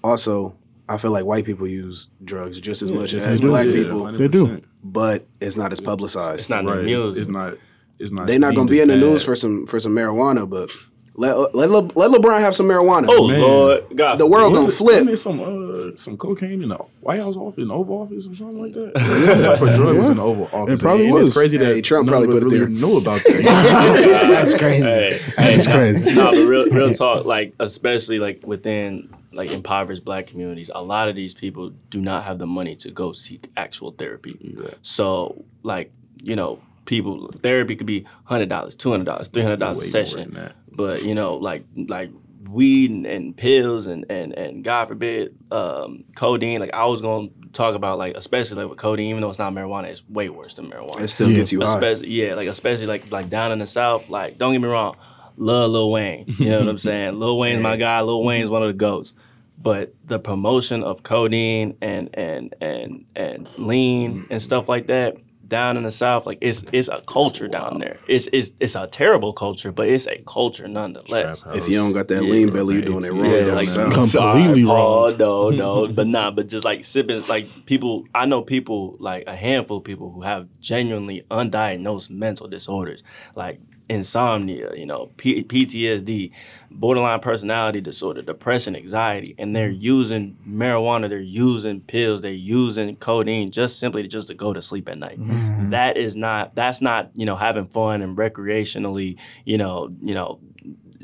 also, I feel like white people use drugs just as much Yes, as they do. black Yeah, people, They do. but it's not as publicized. It's not in the news. It's, it's not. It's not. They're not gonna be in the bad. news for some for some marijuana, but let let, Le, let LeBron have some marijuana. Oh Man. Lord, God. the world gonna it- flip. wasn't some uh, some cocaine in the White House office, in the Oval Office, or something like that? Some type of drug was in the Oval Office. It probably and was. It's crazy that Hey, Trump probably put it really there. Know about <laughs> that? That's crazy. Hey, it's crazy. no, but real, real talk, like especially like within like impoverished black communities, a lot of these people do not have the money to go seek actual therapy. So like you know, people therapy could be hundred dollars, two hundred dollars, three hundred dollars a session. than. But you know, like like weed and, and pills and, and and God forbid, um, codeine. Like I was gonna talk about like especially like with codeine, even though it's not marijuana, it's way worse than marijuana. It still Yeah. gets you high. Yeah, like especially like like down in the south. Like don't get me wrong, love Lil Wayne. You know what I'm <laughs> saying? Lil Wayne's my guy. Lil Wayne's one of the goats. But the promotion of codeine and and and and lean and stuff like that down in the south, like it's it's a culture down there. It's it's it's a terrible culture, but it's a culture nonetheless. If you don't got that lean belly, you're doing it wrong. Yeah, down like south. Completely Paul, wrong. No, no, <laughs> but nah, but just like sipping, like people. I know people, like a handful of people who have genuinely undiagnosed mental disorders, like insomnia, you know, P- PTSD, borderline personality disorder, depression, anxiety, and they're mm-hmm. using marijuana, they're using pills, they're using codeine just simply to just to go to sleep at night. Mm-hmm. That is not. That's not. You know, having fun and recreationally. You know. You know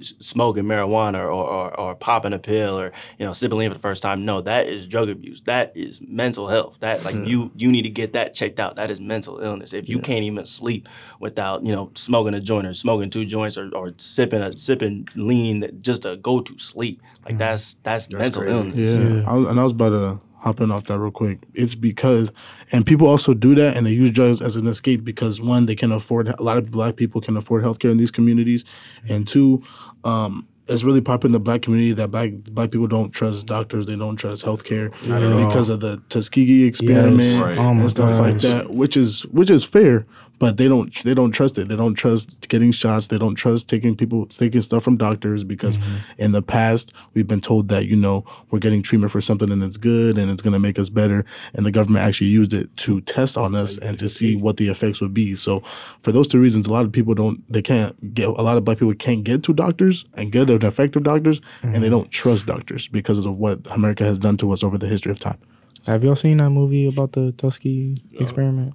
smoking marijuana or, or, or popping a pill or you know sipping lean for the first time. No, that is drug abuse. That is mental health. That like hmm. you you need to get that checked out. That is mental illness. If you can't even sleep without you know smoking a joint or smoking two joints or, or sipping a sipping lean just to go to sleep, like hmm. that's that's, mental crazy. illness. Yeah, I was, and I was about to hop in off that real quick. It's because, and people also do that, and they use drugs as an escape because one, they can afford. A lot of black people can afford healthcare in these communities, hmm. and two, um, it's really popular in the black community that black black people don't trust doctors, they don't trust healthcare because of the Tuskegee experiment Right. Oh my and stuff like that, which is which is fair. But they don't they don't trust it. They don't trust getting shots. They don't trust taking people taking stuff from doctors because mm-hmm. in the past we've been told that you know we're getting treatment for something and it's good and it's going to make us better. And the government actually used it to test on us and to see what the effects would be. So for those two reasons, a lot of people don't they can't get a lot of black people can't get to doctors and get an effective doctors and they mm-hmm. don't trust doctors because of what America has done to us over the history of time. Have y'all seen that movie about the Tuskegee experiment?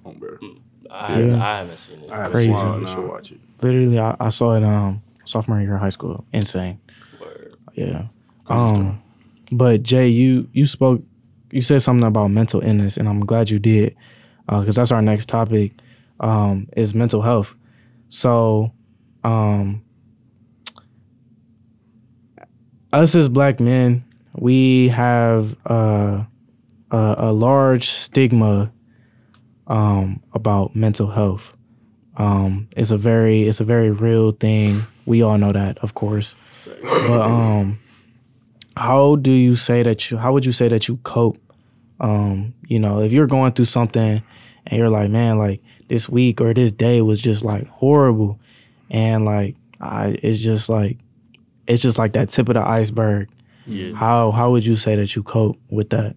Bro. I, Yeah. I haven't seen it. I haven't Crazy. seen it, Wow, you should watch it. Literally, I, I saw it um sophomore year of high school. Insane. Word. Yeah. Um, but Jay, you you spoke, you said something about mental illness, and I'm glad you did, because that's our next topic, um, is mental health. So, um, us as black men, we have uh, a, a large stigma um, about mental health. Um, it's a very it's a very real thing. We all know that, of course. But um, how do you say that you? How would you say that you cope? Um, you know, if you're going through something and you're like, man, like this week or this day was just like horrible, and like I, it's just like, it's just like that tip of the iceberg. Yeah. How how would you say that you cope with that?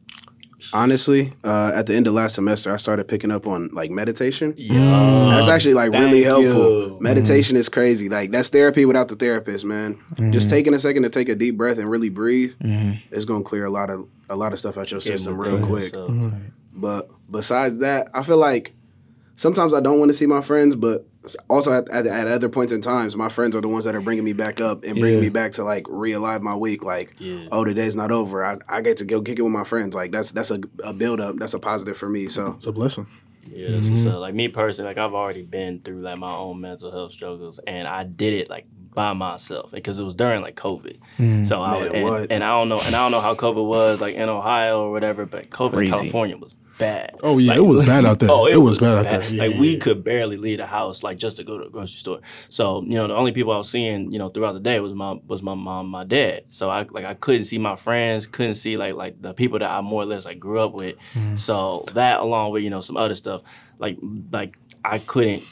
Honestly, uh, at the end of last semester, I started picking up on like meditation. Yeah. Mm. That's actually like really helpful. you. Meditation is crazy. Like that's therapy without the therapist, man. Just mm-hmm. taking a second to take a deep breath and really breathe mm-hmm. is gonna clear a lot of a lot of stuff out your system real within quick. yourself. But besides that, I feel like sometimes I don't want to see my friends, but also at, at, at other points in times, my friends are the ones that are bringing me back up and bringing Yeah. me back to like realive my week. Like, Yeah. oh, the day's not over. I, I get to go kick it with my friends. Like that's that's a, a build up. That's a positive for me. So It's a blessing. Yeah, that's what's mm-hmm. up. Like me personally, like I've already been through like my own mental health struggles, and I did it like by myself because it was during like COVID. Mm. So I Man, and, and I don't know, and I don't know how COVID was like in Ohio or whatever, but COVID Crazy. in California was bad. Oh yeah, Like, it was <laughs> bad out there. Oh, it, was, bad out there. Yeah, like yeah, we yeah. could barely leave the house, like just to go to the grocery store. So you know, the only people I was seeing, you know, throughout the day was my was my mom, my dad. So I like I couldn't see my friends, couldn't see like like the people that I more or less like grew up with. Mm-hmm. So that along with you know some other stuff, like like I couldn't.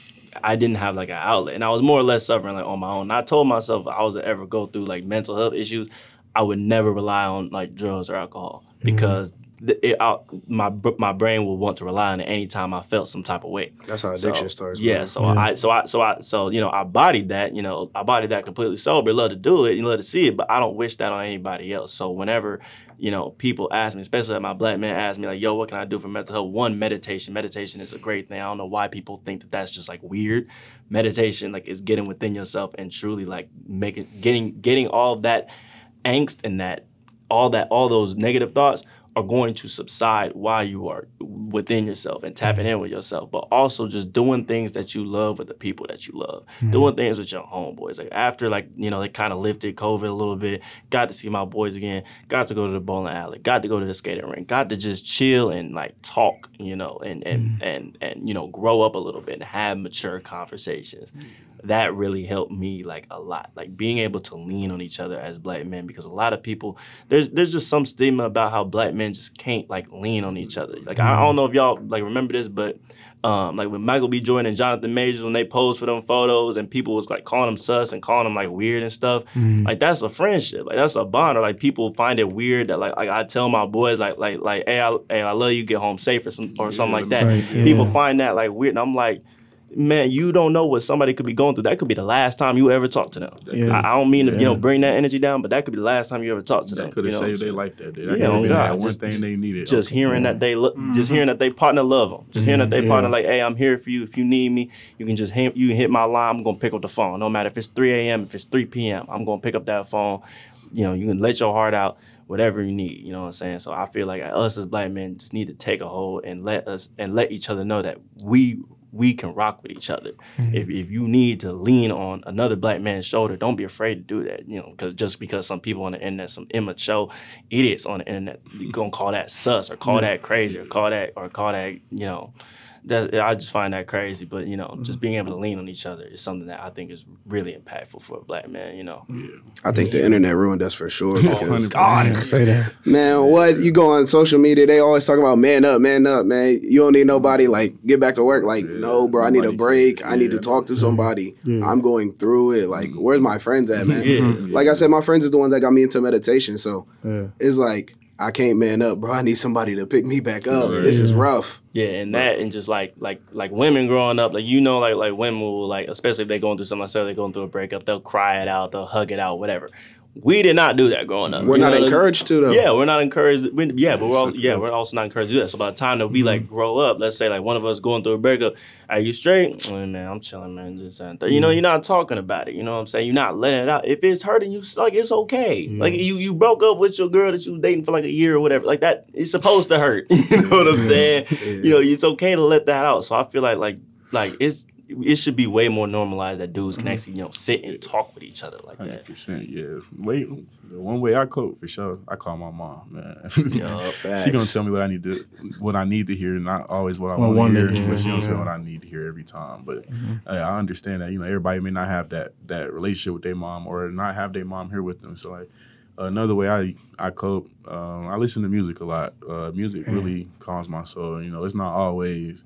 I didn't have like an outlet, and I was more or less suffering like on my own. And I told myself if I was to ever go through like mental health issues, I would never rely on like drugs or alcohol mm-hmm. because th- it, I, my my brain will want to rely on it anytime I felt some type of way. that's how So, addiction starts. Yeah, man. so I so I so I so you know I bodied that, you know, I bodied that completely sober, love to do it, you love to see it, but I don't wish that on anybody else. So whenever, you know, people ask me, especially my black men ask me like, "Yo, what can I do for mental health?" One, meditation. Meditation is a great thing. I don't know why people think that that's just like weird. Meditation like is getting within yourself and truly like making getting getting all that angst and that all that all those negative thoughts are going to subside while you are within yourself and tapping mm-hmm. in with yourself, but also just doing things that you love with the people that you love, mm-hmm. doing things with your homeboys. Like after, like you know, they kind of lifted COVID a little bit. Got to see my boys again. Got to go to the bowling alley. Got to go to the skating rink. Got to just chill and like talk, you know, and and mm-hmm. and and you know, grow up a little bit and have mature conversations that really helped me like a lot. Like being able to lean on each other as black men because a lot of people there's there's just some stigma about how black men just can't like lean on each other. Like I, I don't know if y'all like remember this, but um, like when Michael B. Jordan and Jonathan Majors when they posed for them photos and people was like calling them sus and calling them like weird and stuff. Like that's a friendship. Like that's a bond. Or like people find it weird that like, like I tell my boys like like like hey I, hey I love you get home safe or some or something like that. Right, yeah. People find that like weird and I'm like man, you don't know what somebody could be going through. That could be the last time you ever talk to them. Yeah. I, I don't mean to, you know, bring that energy down, but that could be the last time you ever talk to them. That could you have know saved their life that day. Yeah, That could have oh been God, that one just- thing they needed. just Okay. hearing that they look, just mm-hmm. hearing that they partner love them, just hearing that they Yeah. partner like, hey, I'm here for you. If you need me, you can just hit, you can hit my line. I'm gonna pick up the phone. No matter if it's 3 a.m., if it's 3 p.m., I'm gonna pick up that phone. You know, you can let your heart out, whatever you need. You know what I'm saying? So I feel like us as black men just need to take a hold and let us and let each other know that we we can rock with each other. Mm-hmm. If, if you need to lean on another black man's shoulder, don't be afraid to do that. You know, because just because some people on the internet, some immature idiots on the internet, you <laughs> gonna call that sus or call that crazy or call that or call that you know. That, I just find that crazy, but you know, just being able to lean on each other is something that I think is really impactful for a black man. You know, I think the internet ruined us for sure. Because, God, Say that. man, what you go on social media? They always talk about man up, man up, man. You don't need nobody. Like get back to work. Like no, bro. I need a nobody- break. I need to talk to mm-hmm. somebody. Yeah. I'm going through it. Like where's my friends at, man? Yeah. Like I said, my friends is the ones that got me into meditation. So Yeah. it's like I can't man up, bro. I need somebody to pick me back up. This is rough. Yeah, and that and just like like like women growing up, like you know, like like women will like, especially if they're going through something like say they're going through a breakup, they'll cry it out, they'll hug it out, whatever. We did not do that growing up. We're You not know, encouraged to though. Yeah, we're not encouraged. We, yeah, but we're all, yeah, we're also not encouraged to do that. So by the time that we mm-hmm. like grow up, let's say like one of us going through a breakup, are you straight? Oh, man, I'm chilling, man. This and that. You know, mm-hmm. you're not talking about it. You know what I'm saying? You're not letting it out. If it's hurting you, like it's okay. Mm-hmm. Like you you broke up with your girl that you was dating for like a year or whatever. Like that, it's supposed to hurt. <laughs> you know what I'm <laughs> saying? You know, it's okay to let that out. So I feel like like like it's it should be way more normalized that dudes can actually you know sit and talk with each other like Hundred that. percent, yeah. Wait, one way I cope for sure. I call my mom, man. <laughs> Yup. she gonna tell me what I need to, what I need to hear, not always what I Well, want to day, hear. yeah, but she gonna tell me what I need to hear every time. But uh, I understand that you know everybody may not have that that relationship with their mom or not have their mom here with them. So like another way I I cope, um, I listen to music a lot. Uh, music really calms my soul. You know, it's not always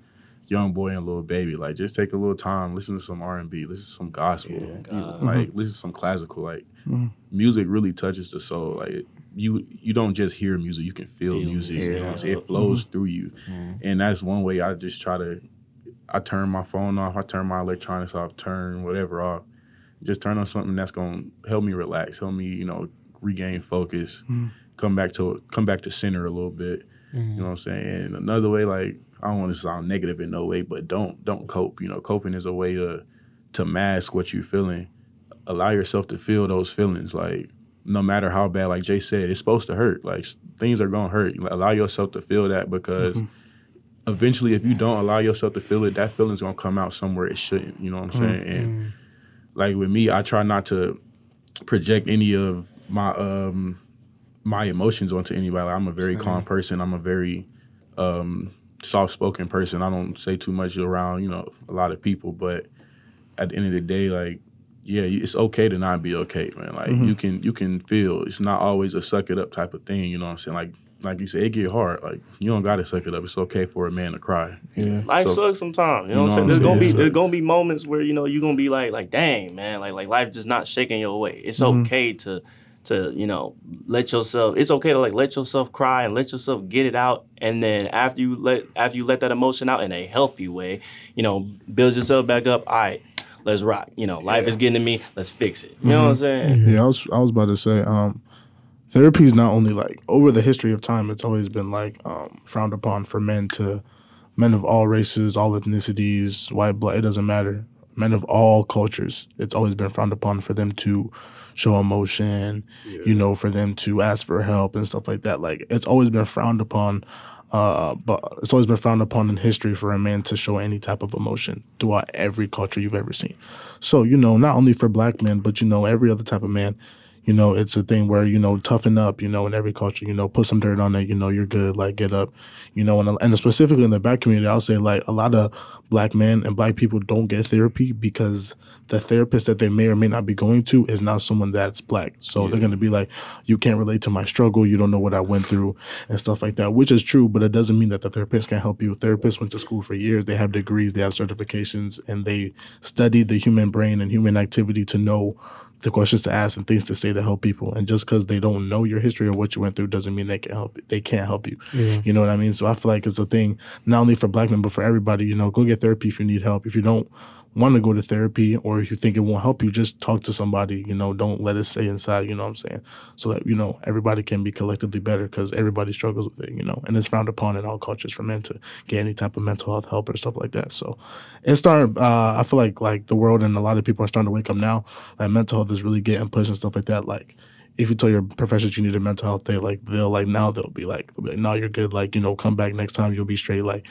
YoungBoy and Lil Baby. Like just take a little time, listen to some R and B, listen to some gospel, you know, like listen to some classical. Like mm-hmm. music really touches the soul. Like you you don't just hear music, you can feel, Feel music. music, You know what I'm saying? yeah. It flows mm-hmm. through you, mm-hmm. and that's one way I just try to. I turn my phone off. I turn my electronics off. Turn whatever off. Just turn on something that's gonna help me relax, help me you know regain focus, come back to come back to center a little bit. You know what I'm saying? And another way, like I don't want to sound negative in no way, but don't don't cope. You know, coping is a way to to mask what you're feeling. Allow yourself to feel those feelings. Like no matter how bad, like Jay said, it's supposed to hurt. Like things are gonna hurt. Allow yourself to feel that because eventually, if you don't allow yourself to feel it, that feeling's gonna come out somewhere it shouldn't. You know what I'm saying? And like with me, I try not to project any of my um my emotions onto anybody. Like, I'm a very calm person. I'm a very um soft spoken person. I don't say too much around, you know, a lot of people, but at the end of the day, like yeah, it's okay to not be okay, man. Like mm-hmm. you can you can feel. It's not always a suck it up type of thing. You know what I'm saying? Like like you said, it get hard. Like you don't gotta suck it up. It's okay for a man to cry. Yeah. Life So- sucks sometimes. You know, You what I'm know saying? There's gonna be saying? there's gonna be moments where you know you're gonna be like like dang man like like life just not shaking your way. It's mm-hmm. okay to to you know let yourself. It's okay to like let yourself cry and let yourself get it out. And then after you let after you let that emotion out in a healthy way, you know, build yourself back up. All right, let's rock. You know, life is getting to me. Let's fix it. You know what I'm saying? Yeah, I was I was about to say, um, therapy is not only like over the history of time, it's always been like um, frowned upon for men to men of all races, all ethnicities, white, black, it doesn't matter. Men of all cultures, it's always been frowned upon for them to show emotion, you know, for them to ask for help and stuff like that. Like it's always been frowned upon. Uh, but it's always been frowned upon in history for a man to show any type of emotion throughout every culture you've ever seen. So, you know, not only for black men, but, you know, every other type of man, you know, it's a thing where, you know, toughen up, you know, in every culture, you know, put some dirt on it, you know, you're good, like get up, you know, and, and specifically in the black community, I'll say like a lot of black men and black people don't get therapy because the therapist that they may or may not be going to is not someone that's black. So they're going to be like, you can't relate to my struggle. You don't know what I went through and stuff like that, which is true, but it doesn't mean that the therapist can't help you. Therapists went to school for years. They have degrees, they have certifications, and they studied the human brain and human activity to know the questions to ask and things to say to help people. And just because they don't know your history or what you went through doesn't mean they can help. They can't help you. You know what I mean? So I feel like it's a thing not only for black men but for everybody. You know, go get therapy if you need help. If you don't want to go to therapy or if you think it won't help you, just talk to somebody. You know, don't let it stay inside. You know what I'm saying? So that you know everybody can be collectively better because everybody struggles with it. You know, and it's frowned upon in all cultures for men to get any type of mental health help or stuff like that. So it's starting. Uh, I feel like like the world and a lot of people are starting to wake up now. Like mental health is really getting pushed and stuff like that. Like if you tell your professors you need a mental health day, like they'll like now they'll be like, they'll be like, no, you're good. Like you know, come back next time. You'll be straight. Like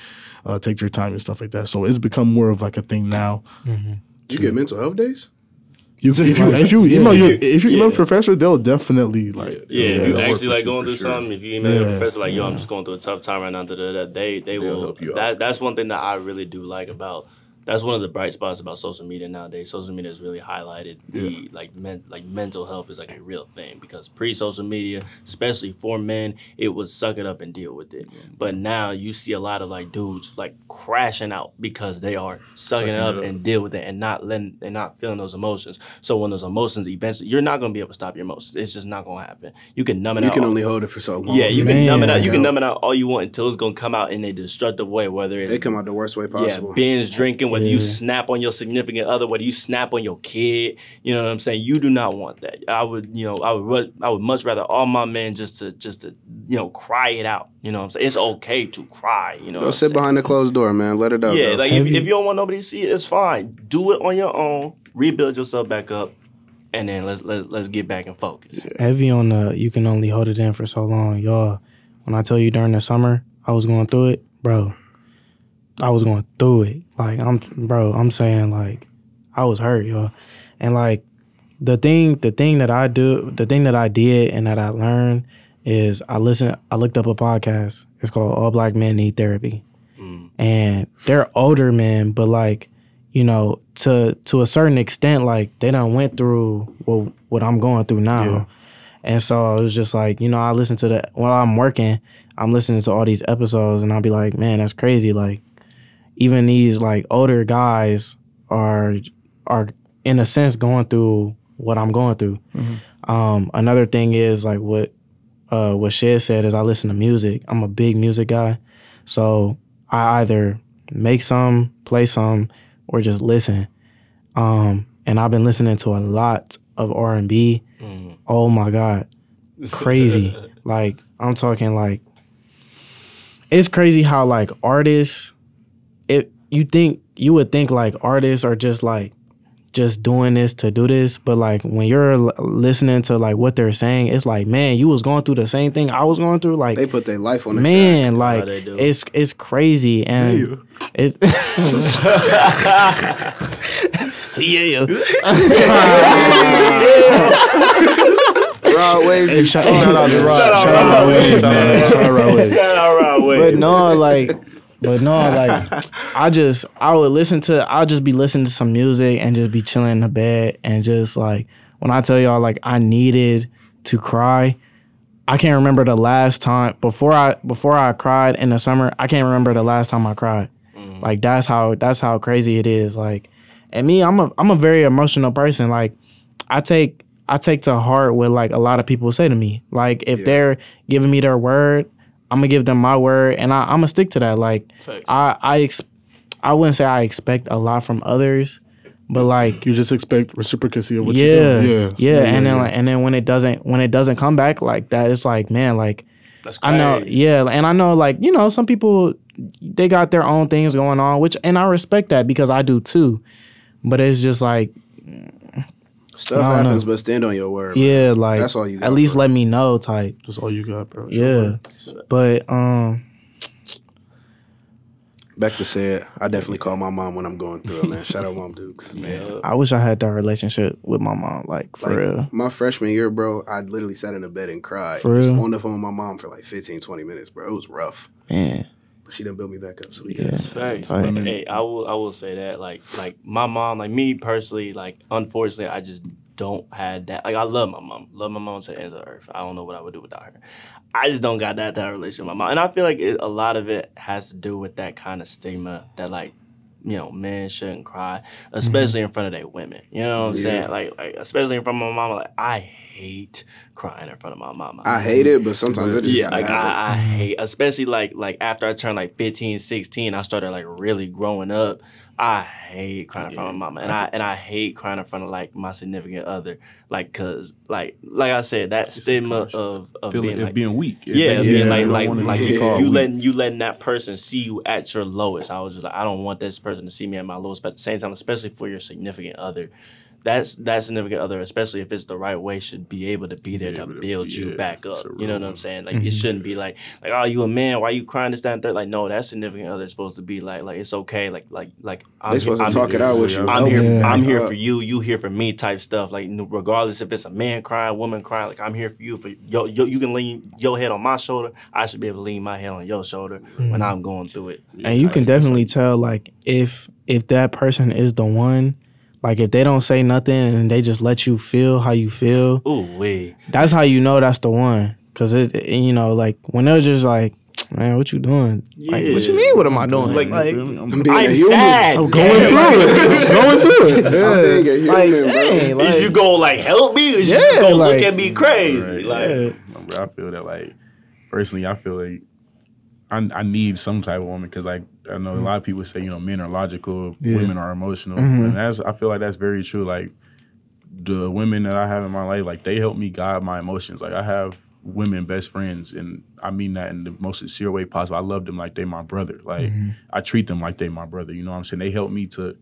uh, take your time and stuff like that. So it's become more of like a thing now. You get mental health days? You, if you if you email your if you email Yeah. professor, they'll definitely like Yeah, if you actually like going for through sure. something. If you email your Yeah. professor like, "Yo, I'm just going through a tough time right now," da, da, da, they they will. help you. That that's one thing that I really do like about. That's one of the bright spots about social media nowadays. Social media has really highlighted the like men, like mental health is like a real thing because pre-social media, especially for men, it was suck it up and deal with it. But now you see a lot of like dudes like crashing out because they are sucking, it up, and deal with it and not letting and not feeling those emotions. So when those emotions eventually, you're not gonna be able to stop your emotions. It's just not gonna happen. You can numb it You out. You can only hold it for so long. Yeah, you can numb it out. You can numb it out all you want until it's gonna come out in a destructive way. Whether it's They come out the worst way possible. yeah, binge drinking, whether you snap on your significant other, whether you snap on your kid, you know what I'm saying. You do not want that. I would, you know, I would, I would much rather all my men just to, just to, you know, cry it out. You know what I'm saying. It's okay to cry. You know. Go what I'm sit saying? behind the closed door, man. Let it out. Yeah, though. like if, if you- you don't want nobody to see it, it's fine. Do it on your own. Rebuild yourself back up, and then let's let's let's get back and focus. heavy on the you can only hold it in for so long, y'all. When I tell you during the summer I was going through it, bro. I was going through it. Like I'm bro, I'm saying like I was hurt, y'all. And like the thing the thing that I do the thing that I did and that I learned is I listen I looked up a podcast. It's called All Black Men Need Therapy. Mm. And they're older men, but like, you know, to to a certain extent, like they done went through what what I'm going through now. Yeah. And so it was just like, you know, I listen to the while I'm working, I'm listening to all these episodes and I'll be like, man, that's crazy. Like even these like older guys are are in a sense going through what I'm going through. Um, another thing is like what uh, what Shed said is I listen to music. I'm a big music guy, so I either make some, play some, or just listen. Um, and I've been listening to a lot of R and B. Oh my god, crazy! <laughs> like I'm talking like it's crazy how like artists, you think you would think like artists are just like just doing this to do this, but like when you're l- listening to like what they're saying, it's like man, you was going through the same thing I was going through. Like They put their life on the man, like they it's it's crazy and it's <laughs> yeah. <laughs> Rod Wave, Hey, shout, shout out to Rod. Shout out to Wave, man. Shout out to Wave. but no, like, but no, <laughs> like, I just I would listen to I'll just be listening to some music and just be chilling in the bed and just like when I tell y'all like I needed to cry, I can't remember the last time before I before I cried in the summer. I can't remember the last time I cried. Mm. Like that's how that's how crazy it is. Like, and me, I'm a I'm a very emotional person. Like, I take I take to heart what like a lot of people say to me. Like if they're giving me their word, I'm gonna give them my word, and I, I'm gonna stick to that. Like Facts. I I ex- I wouldn't say I expect a lot from others, but like You just expect reciprocity of what yeah, you do. Yeah, yeah, and then like, and then when it doesn't when it doesn't come back like that, it's like man, like That's I know, yeah, and I know, like you know, some people they got their own things going on, which and I respect that because I do too. But it's just like, stuff happens, know. but stand on your word. yeah, like That's all you got, at least bro. let me know, type. that's all you got, bro. Yeah, but um, Back to said, I definitely call my mom when I'm going through it, man. Shout out, Mom Dukes. <laughs> Man. I wish I had that relationship with my mom, like for Like, real. My freshman year, bro, I literally sat in the bed and cried. For Just real? on the phone with my mom for like 15, 20 minutes, bro. It was rough. Man, But she done built me back up. So we Yeah. good. That's facts. But, hey, I will I will say that like like my mom, like me personally, like unfortunately, I just don't have that. Like I love my mom, love my mom to the ends of the earth. I don't know what I would do without her. I just don't got that that relationship with my mom, and I feel like it, a lot of it has to do with that kind of stigma that like you know men shouldn't cry, mm-hmm. especially in front of their women. You know what I'm saying? Like like especially in front of my mama. Like I hate crying in front of my mama. I hate it, but sometimes it just yeah, like. I, I hate, especially like like after I turned like 15, 16, I started like really growing up. I hate crying in front of my mama, and I and I hate crying in front of like my significant other, like cause like like I said that stigma of of Feeling being it like being weak. It yeah, being you like don't like like be you weak. letting you letting that person see you at your lowest. I was just like, I don't want this person to see me at my lowest. But at the same time, especially for your significant other, that's that significant other, especially if it's the right way, should be able to be there Be to able to- build you yeah, back up. You know what I'm saying? Like it mm-hmm. shouldn't be like like oh you a man, why you crying this that and third? Like no, that significant other is supposed to be like like it's okay. Like like like I'm They supposed here, to I'm, talk it out with you. I'm here. Yeah. For, I'm here for you. You here for me. Type stuff. Like regardless if it's a man crying, woman crying. Like I'm here for you. For yo, yo, you can lean your head on my shoulder. I should be able to lean my head on your shoulder when mm. I'm going through it. and you can definitely tell like if if that person is the one like if they don't say nothing and they just let you feel how you feel Ooh wee. that's how you know that's the one because it, it- you know like when they're just like man what you doing like what you mean what am i doing Like- like, You feel me? I'm- I'm being a I'm human. sad. i'm going through it just going through <laughs> it I'm yeah. being a human, like, bro. dang, like, is you gonna like help me? Or is you Yeah, just gonna like- look at me crazy? Right. Like yeah. Bro, I feel that like personally, I feel like I, I need some type of woman because like I know a lot of people say you know men are logical, Yeah. women are emotional, Mhm. and that's I feel like that's very true. Like the women that I have in my life, like they help me guide my emotions. Like I have women best friends, and I mean that in the most sincere way possible. I love them like they my brother. Like I treat them like they my brother. You know what I'm saying? They help me to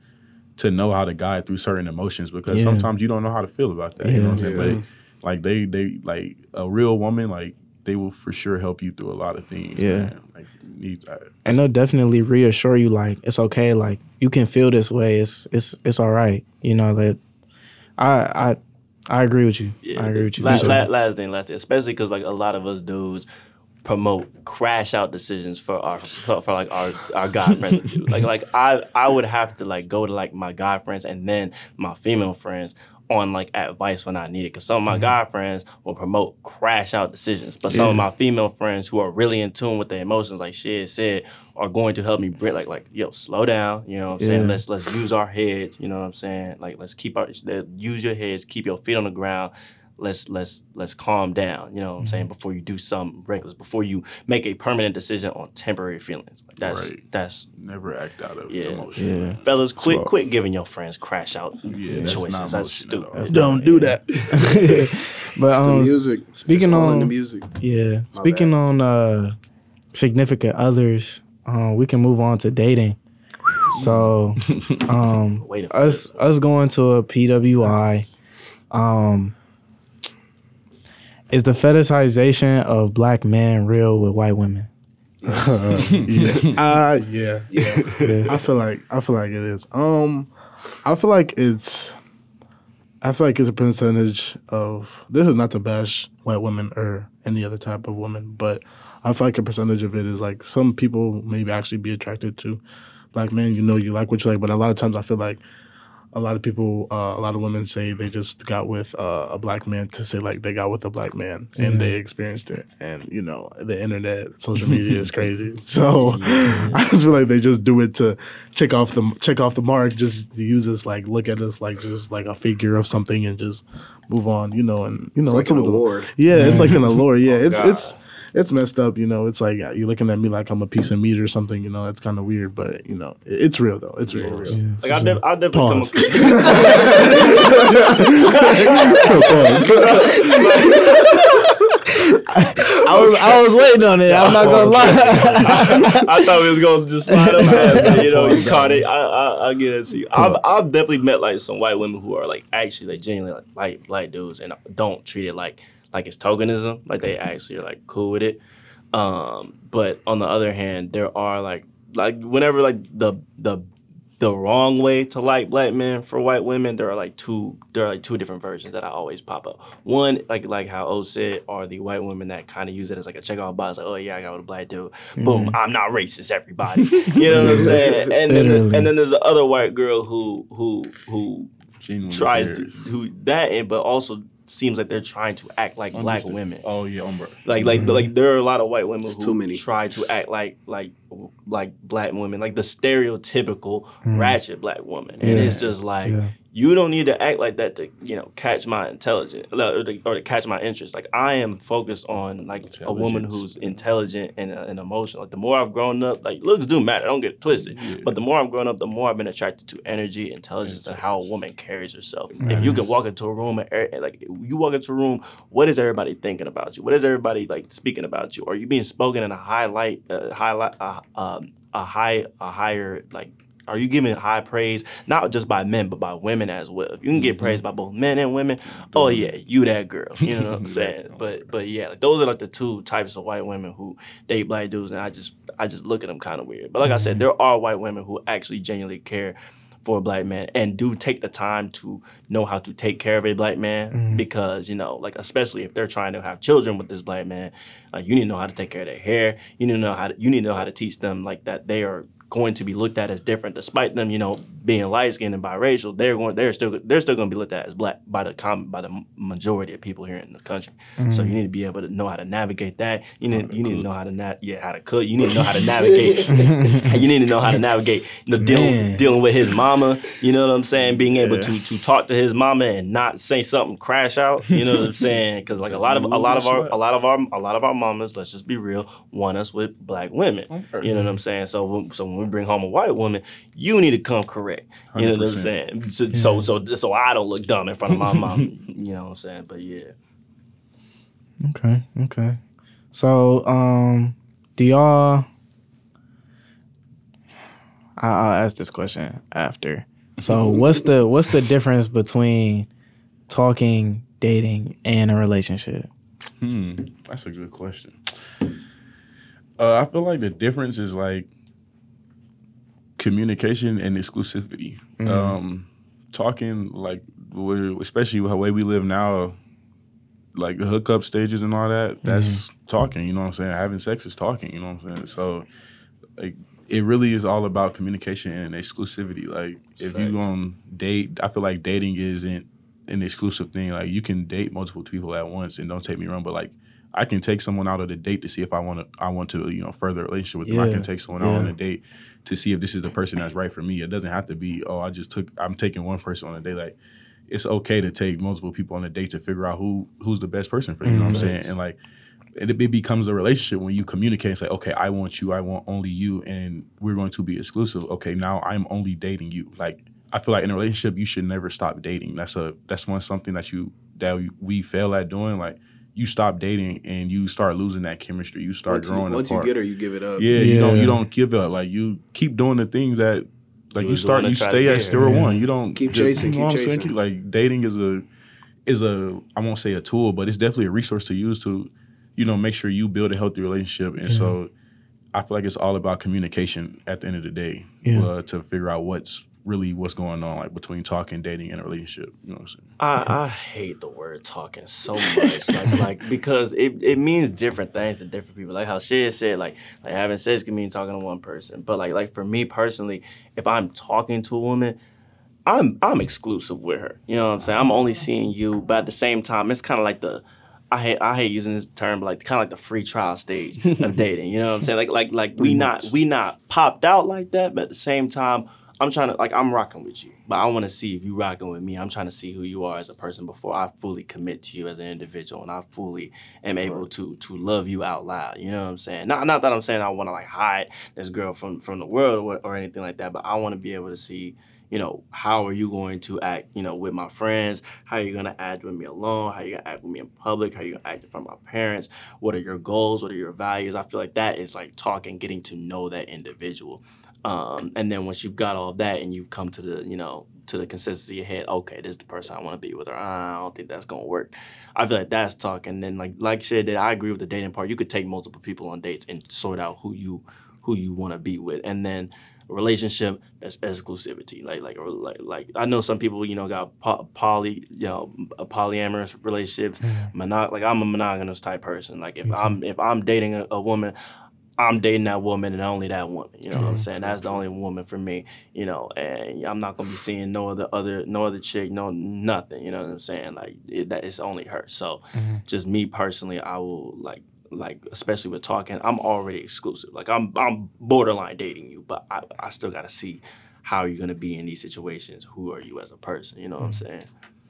to know how to guide through certain emotions because Yeah. sometimes you don't know how to feel about that. You know what I'm saying? Yeah. But like they they like a real woman like they will for sure help you through a lot of things. Yeah. man. like needs. I, uh, and they'll definitely reassure you like it's okay like you can feel this way it's it's it's all right you know that i i i agree with you i agree with you Last, for last, last thing, last thing, especially because like a lot of us dudes promote crash out decisions for our for, for like our our guy <laughs> friends to do. Like like I I would have to like go to like my guy friends and then my female friends on like advice when I need it. Cause some of my mm-hmm. guy friends will promote crash out decisions, but some of my female friends who are really in tune with their emotions, like Shed said, are going to help me bring like like yo slow down. You know what I'm saying? Let's let's use our heads. You know what I'm saying? Like let's keep our use your heads, keep your feet on the ground. Let's let's let's calm down. You know what I'm saying? Before you do something reckless, before you make a permanent decision on temporary feelings. Like that's Right. that's never act out of Yeah. emotion. yeah man. fellas. Quit quit giving your friends crash out Yeah, choices. not That's emotion at all. stupid. Don't do that. <laughs> <laughs> but It's the um music. speaking It's all the music. yeah speaking on uh significant others uh, we can move on to dating so <laughs> um Waiting for us us going to a PWI um is the fetishization of black men real with white women Uh, <laughs> yeah. Uh, yeah. Yeah. I feel like I feel like it is. Um, I feel like it's. I feel like it's a percentage of. This is not to bash white women or any other type of woman, but I feel like a percentage of it is like some people maybe actually be attracted to black men. You know, you like what you like, but a lot of times I feel like a lot of people, uh, a lot of women say they just got with uh, a black man to say like they got with a black man and they experienced it. And you know, the internet, social <laughs> media is crazy. So <laughs> I just feel like they just do it to check off the check off the mark, just to use us like look at us like just like a figure of something and just move on. You know, and you know, It's like a an little- award. Yeah, it's like an allure. Yeah, it's God. it's it's messed up. You know, it's like uh, you're looking at me like I'm a piece of meat or something. You know, it's kind of weird, but you know, it- it's real though. It's real. real. Like I'll, nev- I'll never come. Pause. <laughs> <laughs> I was I was waiting on it. I'm not gonna lie. I thought we was gonna just slide up past, but you know, you caught it. I, I, I'll get it to you. I've, I've definitely met like some white women who are like actually like genuinely like white black dudes and don't treat it like like it's tokenism. Like they actually are like cool with it. Um, but on the other hand, there are like like whenever like the the the wrong way to like black men for white women, there are like two there are like two different versions that I always pop up. One, like like how O said, are the white women that kind of use it as like a check off box, like, oh yeah, I got with a black dude. Boom, I'm not racist, everybody. <laughs> you know what I'm saying? And then Literally. and then there's the other white girl who who who tries to who that and but also seems like they're trying to act like black women. Oh yeah, umbrella. Like like mm-hmm. like there are a lot of white women There's who too many. try to act like like like black women, like the stereotypical mm. ratchet black woman, and it's just like Yeah. You don't need to act like that to you know catch my intelligence or to, or to catch my interest. Like I am focused on like a woman who's intelligent and, uh, and emotional. Like the more I've grown up, like looks do matter. Don't get it twisted. But the more I've grown up, the more I've been attracted to energy, intelligence, and how a woman carries herself. If you can walk into a room and er- like you walk into a room, what is everybody thinking about you? What is everybody like speaking about you? Are you being spoken in a highlight, uh, highlight, uh, um, a high, a higher like? Are you giving high praise not just by men but by women as well? You can get praised by both men and women, oh yeah, you that girl. You know what I'm <laughs> saying? But but yeah, like those are like the two types of white women who date black dudes, and I just I just look at them kind of weird. But like I said, there are white women who actually genuinely care for a black man and do take the time to know how to take care of a black man because you know like especially if they're trying to have children with this black man like you need to know how to take care of their hair you need to know how to you need to know how to teach them like that they are going to be looked at as different despite them you know being light skinned and biracial they're going they're still they're still going to be looked at as black by the com by the majority of people here in this country. So you need to be able to know how to navigate that. You need you need to know how to na- yeah how to cook. You need to know how to navigate. <laughs> You need to know how to navigate you know dealing dealing with his mama. You know what I'm saying? Being able to to talk to his mama and not say something crash out. You know what I'm saying? Because like a lot of a lot of our a lot of our a lot of our mamas let's just be real want us with black women. You know what I'm saying? So so when we bring home a white woman you need to come correct you know what I'm saying so, so so so I don't look dumb in front of my mom <laughs> you know what I'm saying but yeah Okay, okay. So, um, do y'all? I- I'll ask this question after. So, <laughs> what's the what's the difference between talking, dating, and a relationship? Hmm, that's a good question. Uh, I feel like the difference is like communication and exclusivity. Um, talking like especially the way we live now, like the hookup stages and all that. That's talking. You know what I'm saying? Having sex is talking. You know what I'm saying? So, like. It really is all about communication and exclusivity. Like, if you gonna date, I feel like dating isn't an exclusive thing. Like, you can date multiple people at once, and don't take me wrong, but like, I can take someone out of the date to see if I want to I want to you know further relationship with them. I can take someone out on a date to see if this is the person that's right for me. It doesn't have to be oh I just took I'm taking one person on a date. Like it's okay to take multiple people on a date to figure out who who's the best person for you. You know what I'm mm-hmm. saying? And like it, it becomes a relationship when you communicate. It's like okay I want you, I want only you, and we're going to be exclusive. Okay now I'm only dating you. Like I feel like in a relationship you should never stop dating. That's a that's one something that you that we fail at doing. Like you stop dating and you start losing that chemistry. You start Once, you, growing once you get her, you give it up. yeah, you don't you don't give up. Like you keep doing the things that like You you start you stay at get zero her. one. You don't Keep just- chasing, You know keep what I'm saying? chasing. Like dating is a is a I won't say a tool, but it's definitely a resource to use to you know make sure you build a healthy relationship. And so I feel like it's all about communication at the end of the day Yeah. uh, to figure out what's really what's going on like between talking, dating, and a relationship. You know what I'm saying? I, I hate the word talking so much, like <laughs> like because it, it means different things to different people. Like how Shed said, like like having sex can mean talking to one person, but like like for me personally, if I'm talking to a woman, I'm I'm exclusive with her. You know what I'm saying? I'm only seeing you, but at the same time, it's kind of like the I hate I hate using this term, but like kind of like the free trial stage of <laughs> dating. You know what I'm saying? Like like like we not we not popped out like that, but at the same time, I'm trying to like I'm rocking with you, but I want to see if you rocking with me. I'm trying to see who you are as a person before I fully commit to you as an individual, and I fully am able to to love you out loud. You know what I'm saying? Not not that I'm saying I want to like hide this girl from from the world or, or anything like that, but I want to be able to see. You know, how are you going to act, you know, with my friends? How are you gonna act with me alone? How are you gonna act with me in public? How are you gonna act in front of my parents? What are your goals? What are your values? I feel like that is like talking, getting to know that individual. Um, and then once you've got all of that and you've come to the, you know, to the consistency ahead, okay, this is the person I want to be with, or "Ah, I don't think that's gonna work. I feel like that's talking. And then like like said, that I agree with the dating part. You could take multiple people on dates and sort out who you who you want to be with, and then relationship that's exclusivity. Like like like like I know some people you know got po- poly you know a polyamorous relationships. Monog- like I'm a monogamous type person. Like if I'm if I'm dating a, a woman. I'm dating that woman and only that woman. You know what I'm saying? That's the only woman for me. You know, and I'm not gonna be seeing no other other no other chick, no nothing. You know what I'm saying? Like it, that it's only her. So just me personally, I will like like especially with talking, I'm already exclusive. Like I'm I'm borderline dating you, but I, I still gotta see how you're gonna be in these situations. Who are you as a person? You know what I'm saying?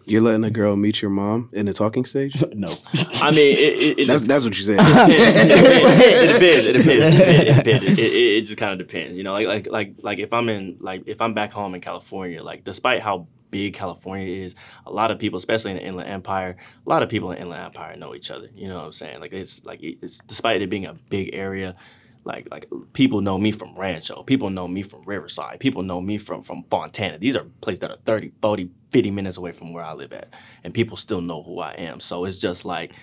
You're letting a girl meet your mom in the talking stage? <laughs> no. I mean, it, it, it That's that's what you said. <laughs> <laughs> it depends. It depends. It depends. It, depends. It, it, it just kind of depends. You know, like like like like if I'm in like if I'm back home in California, like despite how big California is, a lot of people, especially in the Inland Empire, a lot of people in the Inland Empire know each other. You know what I'm saying? Like it's like it's despite it being a big area. Like like people know me from Rancho. People know me from Riverside. People know me from from Fontana. These are places that are 30, 40, 50 minutes away from where I live at. And people still know who I am. So it's just like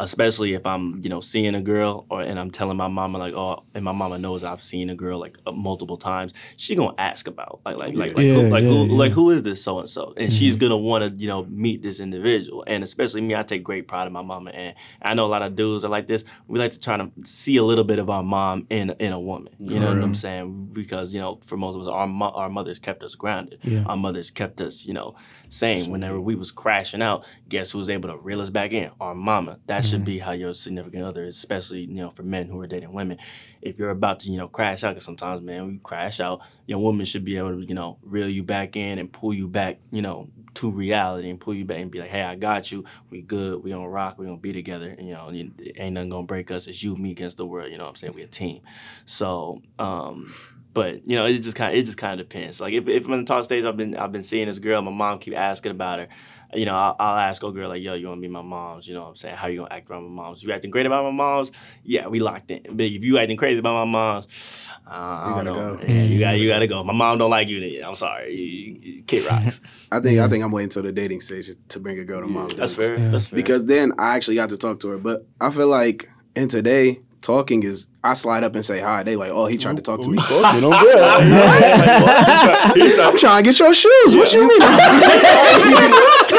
especially if I'm, you know, seeing a girl or and I'm telling my mama like, oh, and my mama knows I've seen a girl like uh, multiple times. She gonna ask about like like like like, Yeah, who, like yeah, who yeah. like who is this so and so, and she's gonna want to you know meet this individual. And especially me, I take great pride in my mama, and I know a lot of dudes are like this. We like to try to see a little bit of our mom in in a woman. You know what I'm saying? Because you know, for most of us, our mo- our mothers kept us grounded. Yeah. Our mothers kept us, you know, sane. Whenever we was crashing out, guess who was able to reel us back in? Our mama. That should be how your significant other is, especially you know for men who are dating women. If you're about to you know crash out, because sometimes man we crash out, your woman should be able to you know reel you back in and pull you back, you know, to reality and pull you back and be like, hey, I got you. We good. We gonna rock. We gonna be together. And, you know, ain't nothing gonna break us. It's you, me against the world. You know what I'm saying? We a team. So. um but you know, it just kind of it just kind of depends. Like if, if I'm in the talk stage, I've been I've been seeing this girl. My mom keep asking about her. You know, I'll, I'll ask a girl like, "Yo, you want to be my mom's?" You know what I'm saying? How you gonna act around my mom's? You acting great about my mom's? Yeah, we locked in. But if you acting crazy about my mom's, uh, <sighs> I don't know. go. Yeah, you got you gotta go. My mom don't like you. Then I'm sorry. You, you, you- kid <laughs> rocks. I think I think I'm waiting until the dating stage to bring a girl to mom. That's dates. fair. That's fair. Because then I actually got to talk to her. But I feel like in today, talking is I slide up and say hi. They like, oh, he tried to talk to me. Talking on girl. <laughs> I'm trying to get your shoes. What you mean? <laughs>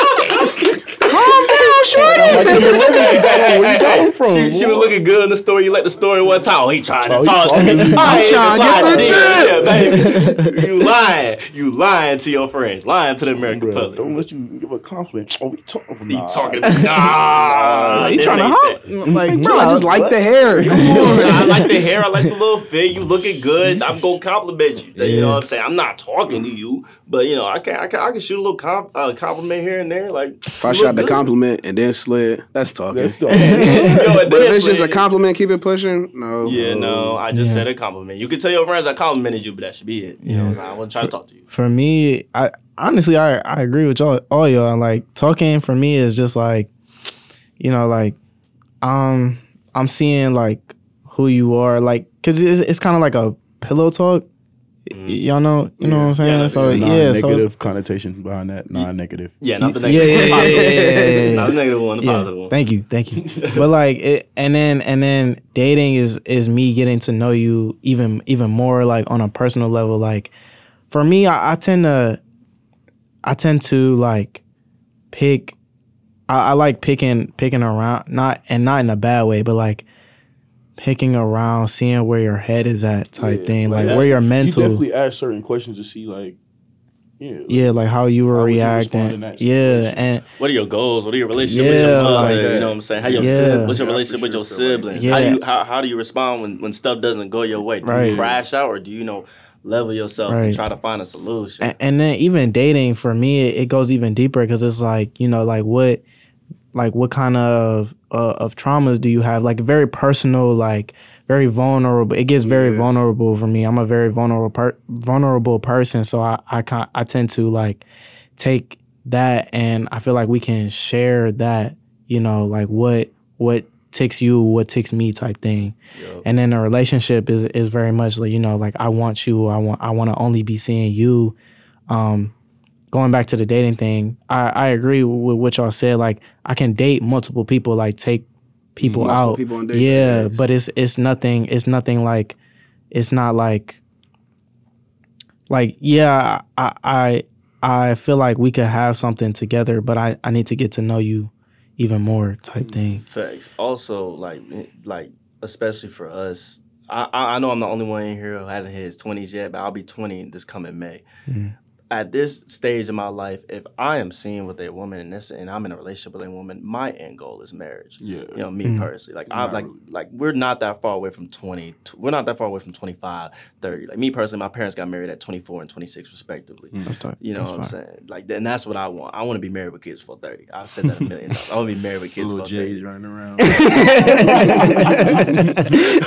Calm down, shorty. Where you got from? She, she was looking good in the story. You let the story one time. Oh, he trying to talk to me. I ain't trying to get slide the dick. <laughs> You lying. You lying to your friends. Lying to the American Bruh, public. don't let you give a compliment. Oh, we talking. He Nah. talking. Nah, he trying to ain't hop. that. Like, Bro, I just like the hair. I like the hair. I like the little fit. You looking good. I'm gonna compliment you. You know what I'm saying? I'm not talking to you, but you know I can I can, I can shoot a little comp, uh, compliment here and there. Like If I shot the compliment and then slid, that's talking. That's <laughs> dope. <laughs> Yo, but if it's just a compliment, keep it pushing. No. Yeah, no, I just Yeah. said a compliment. You can tell your friends I complimented you, but that should be it. You know, I wasn't trying to talk to you. for me, I honestly I I agree with y'all all y'all. Like talking for me is just like, you know, like um I'm seeing like who you are, like because it's, it's kind of like a pillow talk. Mm. Y- Y'all know, you know what I'm saying? Yeah, so yeah. yeah, so Non-negative it's, connotation behind that. Non-negative. Yeah, not the negative. yeah, one, yeah, positive. yeah, yeah, yeah, <laughs> yeah. Not the negative one, the yeah, positive one. Thank you, thank you. <laughs> but like it, and then and then dating is is me getting to know you even even more like on a personal level. Like for me, I, I tend to I tend to like pick. I, I like picking picking around, not and not in a bad way, but like picking around, seeing where your head is at, type Yeah, thing, like, that's- where your mental. You mental. definitely ask certain questions to see, like, yeah, yeah, like how you were How would you reacting. that yeah, and What are your goals? What are your relationship with your Yeah, mother? like you know what I'm saying? How your Yeah. sib- what's your Yeah, relationship for with your sure, siblings? Yeah. How do you how, how do you respond when, when stuff doesn't go your way? Do Right. you crash out or do you know level yourself and try to find a solution? and, and then even dating for me it, it goes even deeper because it's like you know like what like what kind of uh, of traumas do you have? Like very personal like very vulnerable. It gets very Yeah. vulnerable for me. I'm a very vulnerable per- vulnerable person so i i can i tend to like take that and i feel like we can share that you know like what what ticks you what ticks me type thing. And then the relationship is is very much like you know like i want you i want i want to only be seeing you um going back to the dating thing i i agree with what y'all said like i can date multiple people like take people Multiple out people on dates, yeah yes. but it's it's nothing it's nothing like it's not like like yeah i i i feel like we could have something together but i i need to get to know you even more type mm, thing Facts. Also, like eh, like especially for us, I, I I know I'm the only one in here who hasn't hit his 20s yet, but I'll be 20 this coming May. Mm. At this stage in my life, if I am seeing with a woman and this, and I'm in a relationship with a woman, my end goal is marriage. Yeah. You know, me mm-hmm. personally, like I Not like really. like we're not that far away from 20. t- We're not that far away from 25, 30. Like me personally, my parents got married at 24 and 26 respectively. Mm-hmm. That's tight. You know That's what I'm saying? Like, and that's what I want. I want to be married with kids for 30. I've said that a million times. I want to be married with kids Little for 30. Running around. <laughs>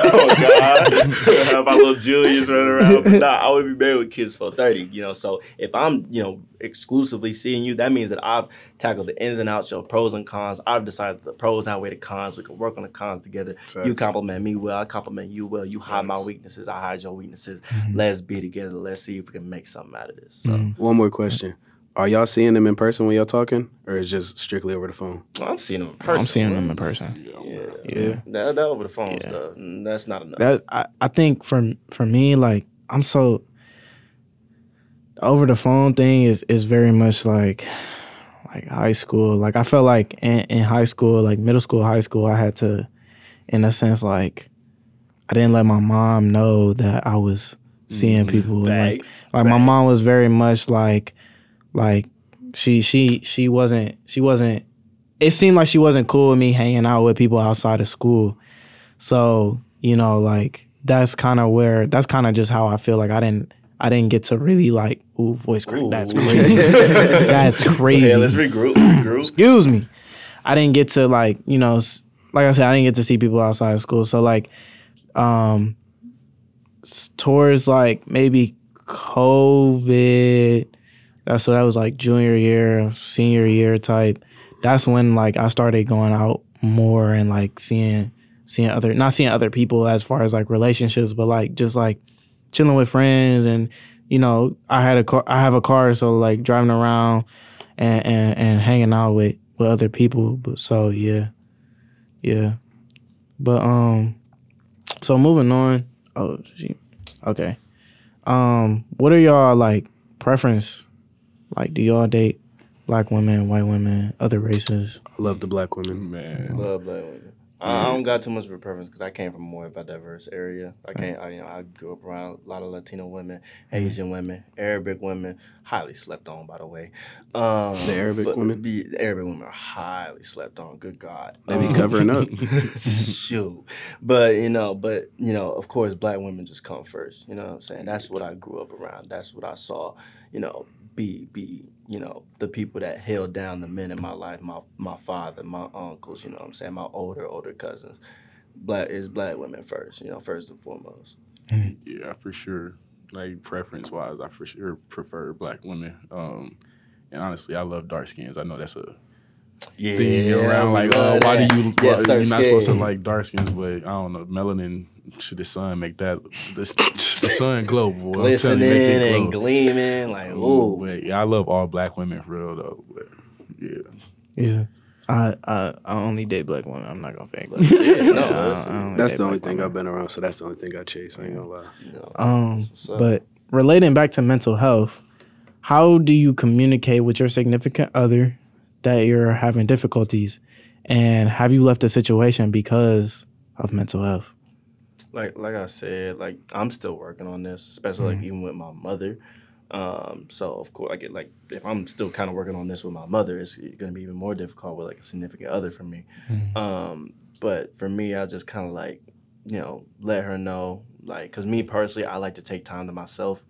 oh God! <laughs> How about little Julius running around? But nah, I would be married with kids for thirty. You know, so if I'm, you know, exclusively seeing you, that means that I've tackled the ins and outs, your pros and cons. I've decided the pros outweigh the cons. We can work on the cons together. You compliment me well, I compliment you well. You hide my weaknesses, I hide your weaknesses. Let's be together. Let's see if we can make something out of this. So One more question. Are y'all seeing them in person when y'all talking, or is just strictly over the phone? I'm seeing them in person. I'm seeing bro. them in person. Yeah, Yeah. That, that over the phone Yeah. stuff. mm, That's not enough. That I, I think for for me, like I'm so over the phone thing is is very much like like high school. Like I felt like in, in high school, like middle school, high school, I had to, in a sense, like I didn't let my mom know that I was seeing mm, people. Like, Facts. like my mom was very much like like she she she wasn't she wasn't it seemed like she wasn't cool with me hanging out with people outside of school so you know like that's kind of where that's kind of just how i feel like i didn't i didn't get to really like ooh voice crack that's crazy. <laughs> That's crazy Yeah, let's regroup. <clears throat> regroup. excuse me. I didn't get to like you know like i said i didn't get to see people outside of school. So like um towards like maybe covid that's so that was like junior year senior year type. That's when like i started going out more and like seeing seeing other not seeing other people as far as like relationships but like just like chilling with friends and you know i had a car i have a car so like driving around and and, and hanging out with with other people but so yeah yeah but um so moving on oh she, okay um what are y'all like preference like do y'all date black women white women other races I love the black women. Man. Love black women. I I don't got too much of a preference because I came from a more of a diverse area. I came, I, you know, I grew up around a lot of Latino women, Asian women, Arabic women, highly slept on, by the way. Um, The Arabic but women? The, the Arabic women are highly slept on. Good God, They be Um, covering up. <laughs> Shoot, but you know, but you know, of course, black women just come first. You know what I'm saying? That's what I grew up around. That's what I saw. You know, be be you know the people that held down the men in my life. My my father, my uncles. You know what I'm saying? My older older cousins. Black is black women first. You know, first and foremost. Yeah, for sure. Like preference wise, I for sure prefer black women. Um, and honestly, I love dark skins. I know that's a Yeah, thing around. Like, uh, why that. do you? Yes, why, you're not supposed to like dark skins, but I don't know. Melanin should the sun make that the, the sun glow, boy. I'm telling glistening you, make it and gleaming. Like, Ooh, ooh, but yeah, I love all black women for real though. But yeah, yeah I, I I only date black women. I'm not gonna fake. Let's see it. <laughs> No, Yeah, I- I That's the only thing women. I've been around, so that's the only thing I chase. I ain't gonna lie. you know, Um, that's what's up. but relating back to mental health, how do you communicate with your significant other that you're having difficulties, and have you left a situation because of mental health? Like like I said, like I'm still working on this, especially like even with my mother. Um, so of course, like it, like if I'm still kind of working on this with my mother, it's gonna be even more difficult with like a significant other for me. Um, but for me, I just kind of like you know let her know like because me personally, I like to take time to myself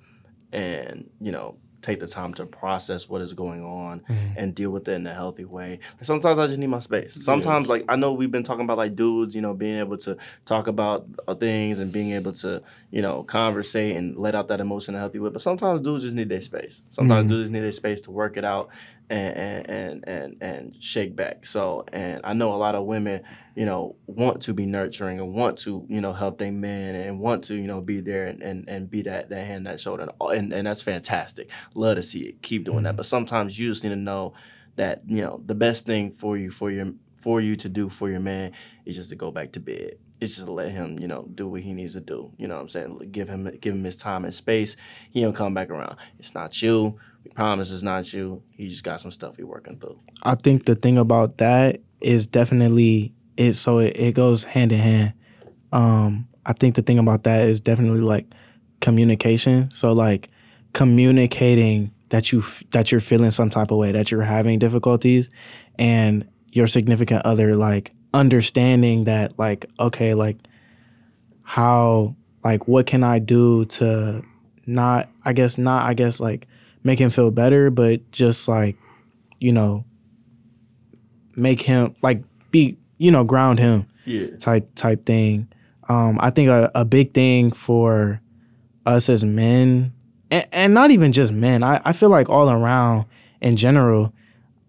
and you know take the time to process what is going on and deal with it in a healthy way. Sometimes I just need my space. Sometimes like I know we've been talking about like dudes, you know, being able to talk about uh, things and being able to, you know, conversate and let out that emotion in a healthy way. But sometimes dudes just need their space. Sometimes dudes need their space to work it out and and and and, and shake back. So and I know a lot of women, you know, want to be nurturing and want to, you know, help their men and want to, you know, be there and, and, and be that that hand, that shoulder, and, and and that's fantastic. Love to see it. Keep doing that. Mm-hmm. But sometimes you just need to know that you know the best thing for you for your for you to do for your man is just to go back to bed. It's just to let him, you know, do what he needs to do. You know what I'm saying? Give him give him his time and space. He'll come back around. It's not you. We promise it's not you. He just got some stuff he working through. I think the thing about that is definitely is so it, it goes hand in hand. Um, I think the thing about that is definitely like communication. So like communicating that you that you're feeling some type of way, that you're having difficulties, and your significant other like understanding that like okay like how like what can I do to not I guess not I guess like make him feel better, but just like you know make him like be you know ground him Yeah. type type thing. Um, I think a, a big thing for us as men, and, and not even just men, I, I feel like all around in general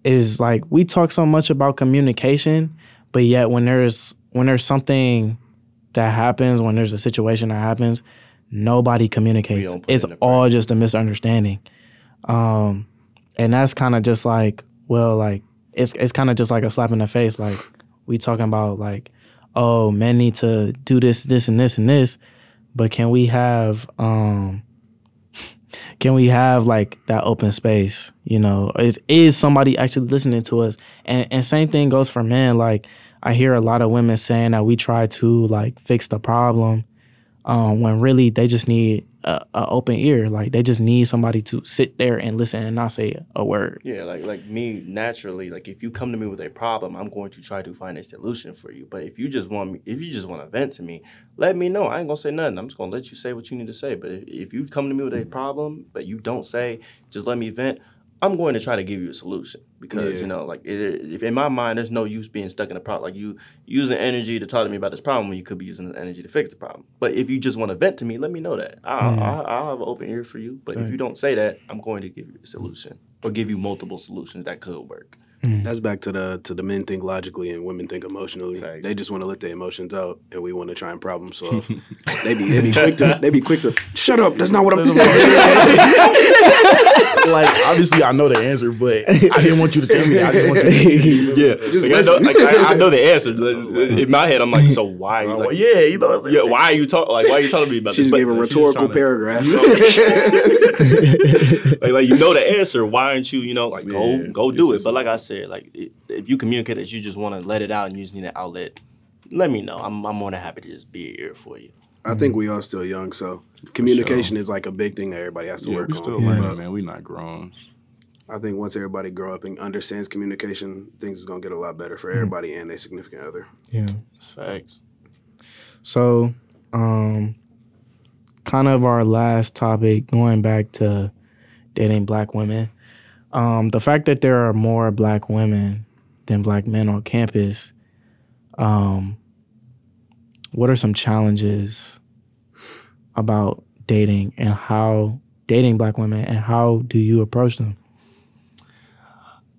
is like we talk so much about communication, but yet when there's when there's something that happens, when there's a situation that happens, nobody communicates. It's it in the all just a misunderstanding. Um, and that's kind of just like, well, like it's it's kind of just like a slap in the face. Like we talking about like, oh, men need to do this, this, and this, and this, but can we have um <laughs> can we have like that open space you know is is somebody actually listening to us and and same thing goes for men like i hear a lot of women saying that we try to like fix the problem um when really they just need a, open ear like they just need somebody to sit there and listen and not say a word Yeah, like like me naturally, like if you come to me with a problem, I'm going to try to find a solution for you. But if you just want me, if you just want to vent to me, let me know. I ain't gonna say nothing. I'm just gonna let you say what you need to say. But if, if you come to me with a problem, but you don't say, just let me vent. I'm going to try to give you a solution because Yeah. you know, like it, if in my mind, there's no use being stuck in a problem. Like you using energy to talk to me about this problem when you could be using the energy to fix the problem. But if you just want to vent to me, let me know that. I'll, mm. I'll, I'll have an open ear for you. But if you don't say that, I'm going to give you a solution or give you multiple solutions that could work. Mm. That's back to the to the men think logically and women think emotionally. Facts. They just want to let their emotions out, and we want to try and problem <laughs> solve. they be they be quick to they be quick to shut up. That's not what I'm doing. <laughs> like obviously I know the answer, but I didn't want you to tell me. That. I just want you to <laughs> Yeah, like, I, know, like, I, I know the answer. In my head, I'm like, so why? Well, yeah, you know what I'm saying? yeah, why are you talking? Like, why are you telling me about She this? just But- gave a was rhetorical trying to- paragraph. like, like you know the answer. Why aren't you, you know, like go Yeah, go it's do it? But like I said, like i- if you communicate that you just want to let it out and you just need an outlet, let me know. I'm I'm more than happy to just be an ear for you. I think we are still young, so communication is like a big thing that everybody has to Yeah, work we on. still But learning, man. We not grown. I think once everybody grow up and understands communication, things is gonna get a lot better for everybody and their significant other. yeah It's facts. So, um, kind of our last topic, going back to dating black women. Um, the fact that there are more black women than black men on campus. Um, what are some challenges about dating and how dating black women and how do you approach them?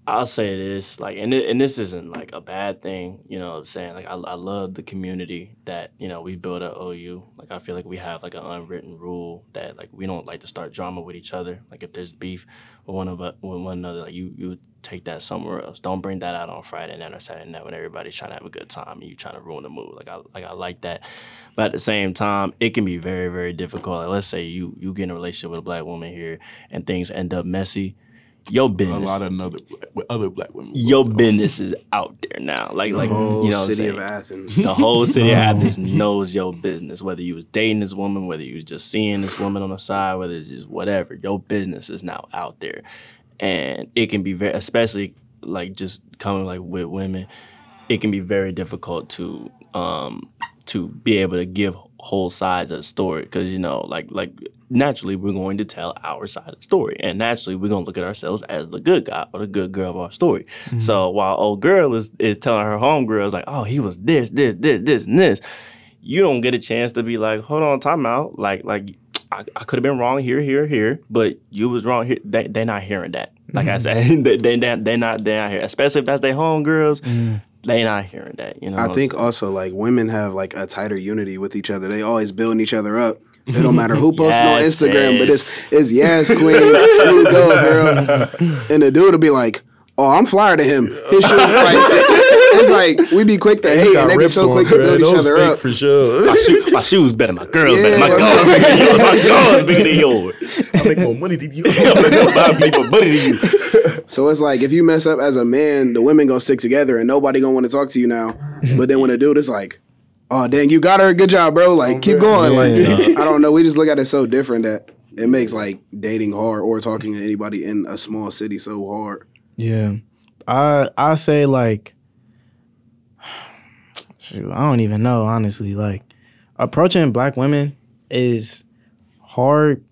I'll say this, like, and and this isn't like a bad thing, you know. what I'm saying, like, I, I love the community that you know we build at OU. Like, I feel like we have like an unwritten rule that like we don't like to start drama with each other. Like, if there's beef with one of with one another, like you you take that somewhere else. Don't bring that out on Friday night or Saturday night when everybody's trying to have a good time and you trying to ruin the mood. Like, I like I like that, but at the same time, it can be very very difficult. Like, let's say you you get in a relationship with a black woman here and things end up messy. Your business. A lot of another with other black women. your business is out there now. Like like you know city of? Athens. The whole <laughs> city of Athens knows your business. Whether you was dating this woman, whether you was just seeing this woman on the side, whether it's just whatever, your business is now out there. And it can be very especially like just coming like with women, it can be very difficult to um to be able to give whole sides of the story because you know like like naturally we're going to tell our side of the story and naturally we're going to look at ourselves as the good guy or the good girl of our story mm-hmm. so while old girl is is telling her homegirls like oh he was this this this this and this you don't get a chance to be like hold on time out like like I, I could have been wrong here, here, here, but you was wrong here. They they not hearing that. Like I mm-hmm. said, <laughs> they they they they not they not here. Especially if that's their homegirls, mm. they not hearing that. You know. I think also like women have like a tighter unity with each other. They always building each other up. It don't matter who posting on Yes, Instagram, but it's it's yes, queen, you go, girl. <laughs> And the dude will be like, "Oh, I'm flyer to him." His shoes like it's like we be quick to hate, and they be so quick to build each other up. for sure. my, shoe, my shoes better, my girls better, my Yeah. guns <laughs> bigger than yours, my guns bigger than yours. I make more money than you. <laughs> I make more money than you. So it's like if you mess up as a man, the women gonna stick together, and nobody gonna want to talk to you now. But then when a dude is like, oh dang, you got her. Good job, bro. Like keep going. Yeah. Like <laughs> I don't know. We just look at it so different that it makes like dating hard or talking to anybody in a small city so hard. Yeah. I I say like shoot, I don't even know, honestly. Like approaching black women is hard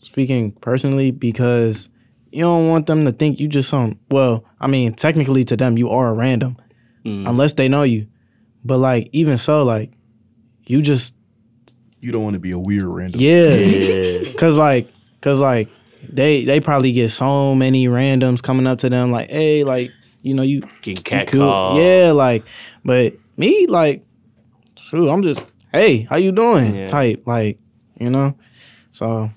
speaking personally because you don't want them to think you just some well, I mean, technically to them you are a random. Mm. Unless they know you. But like even so, like you just You don't want to be a weird random. yeah. Yeah. <laughs> Cause like, cause like, they they probably get so many randoms coming up to them like, hey, like, you know, you Getting you cat cool. called. yeah, like, but me, like, shoot, I'm just, hey, how you doing? Yeah. Type, like, you know. So,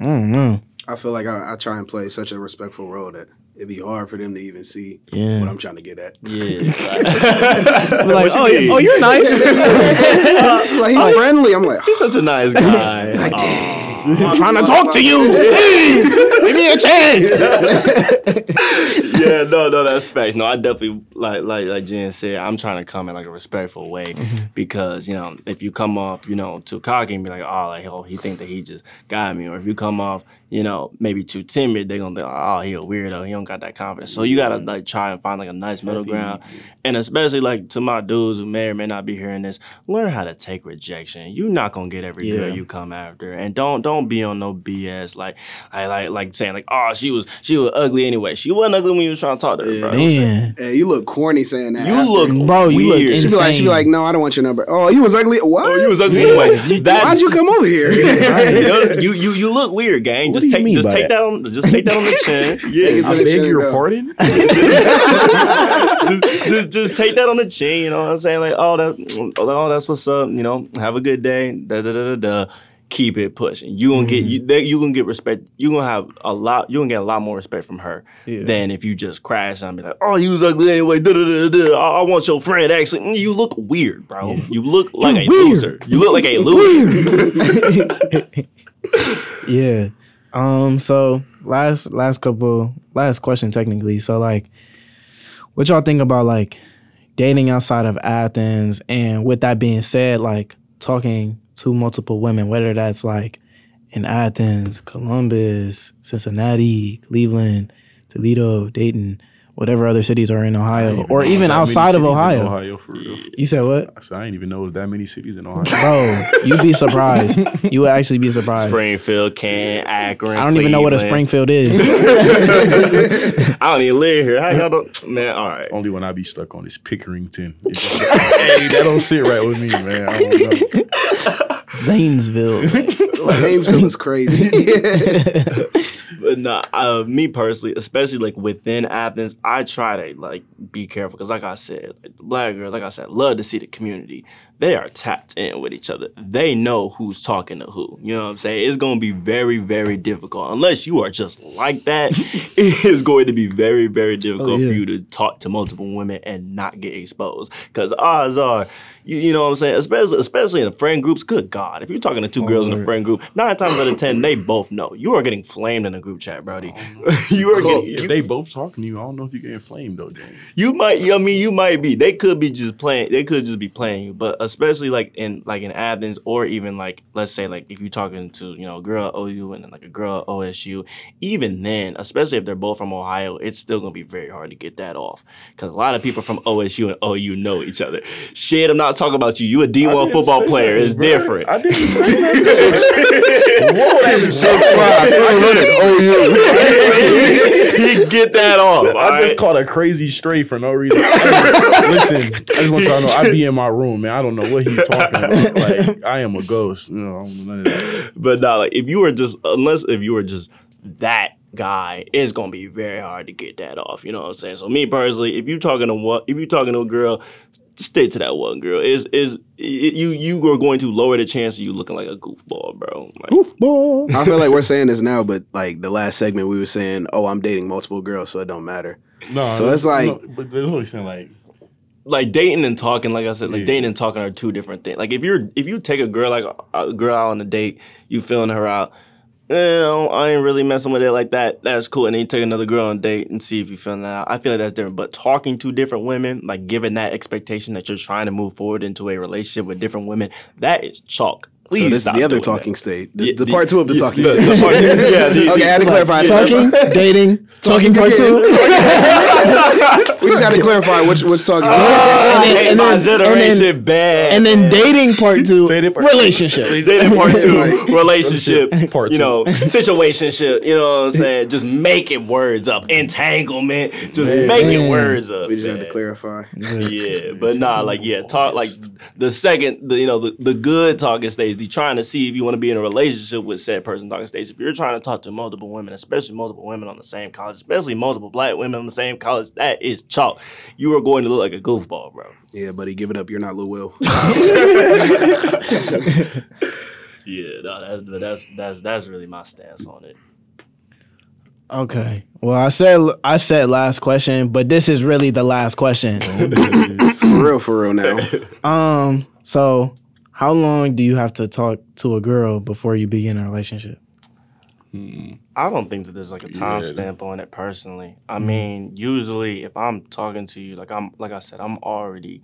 I don't know. I feel like I, I try and play such a respectful role that it'd be hard for them to even see Yeah. what I'm trying to get at. Yeah. <laughs> Like, oh, you, oh, you're nice. <laughs> Uh, like he's friendly. I'm like, He's such a nice <laughs> guy. Aw. I'm trying to talk to you. Please, give me a chance. yeah, no, no, that's facts. No, I definitely like like like Jen said, I'm trying to come in like a respectful way mm-hmm. because you know if you come off you know too cocky and be like oh like oh he think that he just got me, or if you come off you know maybe too timid, they're gonna think oh he a weirdo, he don't got that confidence. So you gotta like try and find like a nice middle ground, and especially like to my dudes who may or may not be hearing this, learn how to take rejection. You're not gonna get every girl you come after, and don't don't be on no BS like like like like saying like oh she was she was ugly anyway. She wasn't ugly when you was trying to talk to her, bro. Man, hey, you look corny saying that. You after. look Bro, you look weird. She be like, she be like, no, I don't want your number. Oh, you was ugly. What? Oh, you was ugly anyway. That, Why'd you come over here? <laughs> you, you you you look weird, gang. What just take just take that? that on just take that on the <laughs> chin. Yeah, to I the beg chin your and pardon. <laughs> just, just just take that on the chin. You know what I'm saying? Like, oh that oh that's what's up. You know, have a good day. Da da da da da. Keep it pushing. You gonna get you they, you gonna get respect. You gonna have a lot. You gonna get a lot more respect from her than if you just crash and be like, oh you was ugly anyway. Da da da. I, I want your friend. Actually, Mm, you look weird, bro. You look like a loser. You look like a <laughs> loser. <laughs> yeah. Um. So last last couple last question technically. So like, what y'all think about like dating outside of Athens? And with that being said, like talking to multiple women, whether that's like in Athens, Columbus, Cincinnati, Cleveland, Toledo, Dayton, whatever other cities are in Ohio, or even outside of Ohio. Ohio for real. You said what? I said I didn't even know there that many cities in Ohio. Bro, you'd be surprised. You would actually be surprised. Springfield, Can, Akron. I don't even know what a Springfield is. <laughs> <laughs> I don't even live here. How y'all don't? Man, all right. Only one I be stuck on is Pickerington. <laughs> It's just like, hey, that don't sit right with me, man. I don't know. Zanesville. Haynesville is crazy. But nah, uh, me personally, especially like within Athens, I try to like be careful because, like I said, like, black girls, like I said, love to see the community. They are tapped in with each other. They know who's talking to who. You know what I'm saying? It's gonna be very, very difficult unless you are just like that. <laughs> it is going to be very, very difficult oh, yeah. for you to talk to multiple women and not get exposed. Because odds are, you, you know what I'm saying, especially especially in the friend groups. Good God, if you're talking to two oh, girls in a friend group, nine times out of ten, they both know you are getting flamed in a group chat, Brody. Oh, <laughs> you are getting. If You, they both talking to you, I don't know if you getting flamed though, James. you might. I mean, you might be. They could be just playing. They could just be playing you. But especially like in like in Athens, or even like let's say like if you're talking to you know a girl at OU and then like a girl at OSU, even then, especially if they're both from Ohio, it's still gonna be very hard to get that off because a lot of people from OSU and OU know each other. Shit, I'm not talking about you. You a D1 football player. It's different. I didn't say that. <laughs> Whoa, that's Six five, he get that off. I alright? just caught a crazy stray for no reason. <laughs> Listen, I just want y'all to know I be in my room, man. I don't know what he's talking about. <laughs> Like I am a ghost. You know, I don't know none of that. But nah, like if you were just unless if you were just that guy, it's gonna be very hard to get that off. You know what I'm saying? So me personally, if you're talking to what if you're talking to a girl, stick to that one girl. Is is you you are going to lower the chance of you looking like a goofball, bro. Like, Goofball. I feel like we're saying this now, but like the last segment, we were saying, "Oh, I'm dating multiple girls, so it don't matter." No, So it's like- no, but that's what he's saying. Like, like dating and talking, like I said, like Yeah. dating and talking are two different things. Like if you're if you take a girl like a girl out on a date, you feeling her out. eh, I ain't really messing with it like that. That's cool. And then you take another girl on a date and see if you feel that out. I feel like that's different. But talking to different women, like giving that expectation that you're trying to move forward into a relationship with different women, that is chalk. Please so this is the other doing that. talking state. The, the the- part two of the yeah, talking the- state. the part- <laughs> yeah, the- okay, I had to clarify. Talking, <laughs> dating, talking part two. <laughs> We just had to clarify which which talking. Ah, I then- hate and my then- bad. and then dating part two. Say that part- relationship. Dating part two, relationship, Part two. you two. know, situationship, you know what I'm saying? Just making words up. Entanglement, just making mm. words up. we just had to clarify. Yeah, but nah, like yeah, talk like the second, the you know, the, the good talking stage, the trying to see if you want to be in a relationship with said person talking stage. If you're trying to talk to multiple women, especially multiple women on the same college, especially multiple black women on the same college, that is chalk. You are going to look like a goofball, bro. Yeah, buddy, give it up. You're not Lil Will. <laughs> <laughs> Yeah, no, that's but that's that's that's really my stance on it. Okay. Well, I said I said last question, but this is really the last question. for real, for real now. um. So, how long do you have to talk to a girl before you begin a relationship? Hmm. I don't think that there's like a time Yeah. stamp on it personally. I mm-hmm. mean, usually if I'm talking to you, like I'm like I said, I'm already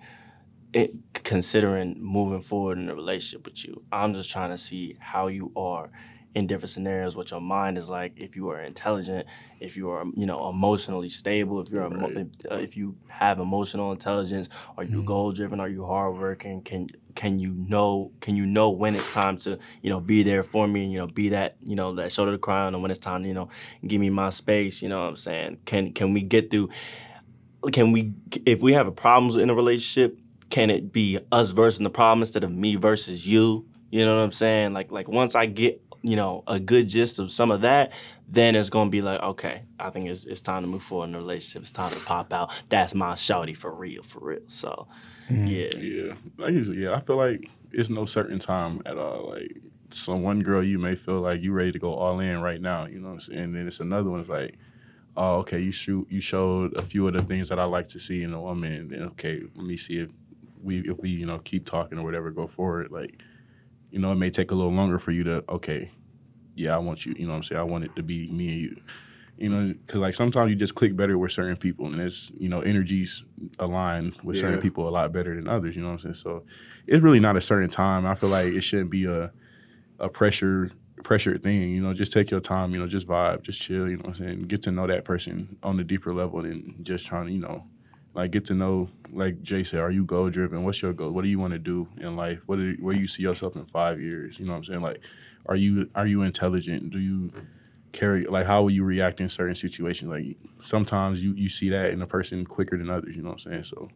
it, considering moving forward in a relationship with you. I'm just trying to see how you are in different scenarios, what your mind is like, if you are intelligent, if you are you know emotionally stable, if you're emo- uh, if you have emotional intelligence, are you mm-hmm. goal driven, are you hardworking, can can you know can you know when it's time to you know be there for me and you know be that you know that shoulder to cry on and when it's time to you know give me my space you know what i'm saying? Can can we get through can we if we have a problems in a relationship can it be us versus the problem instead of me versus you? You know what i'm saying? Like like once i get you know a good gist of some of that then it's gonna be like okay i think it's, it's time to move forward in the relationship. It's time to pop out. That's my shouty for real for real. So Mm. yeah Yeah, like you said, yeah, I feel like it's no certain time at all. Like some one girl you may feel like you ready to go all in right now, you know what I'm saying? And then it's another one. It's like, oh, okay, you shoot, you showed a few of the things that I like to see in a woman, and then okay, let me see if we if we you know keep talking or whatever, go forward. Like, you know, it may take a little longer for you to okay, yeah, I want you. You know what I'm saying? I want it to be me and you. You know, because like sometimes you just click better with certain people, and it's you know energies align with certain people a lot better than others. You know what I'm saying? So it's really not a certain time. I feel like it shouldn't be a a pressure pressured thing. You know, just take your time. You know, just vibe, just chill. You know what I'm saying? Get to know that person on a deeper level than just trying to you know. Like get to know, like Jay said, are you goal driven? What's your goal? What do you want to do in life? What do, where do you see yourself in five years? You know what I'm saying? Like, are you are you intelligent? Do you carry like how will you react in certain situations? Like sometimes you you see that in a person quicker than others. You know what I'm saying? So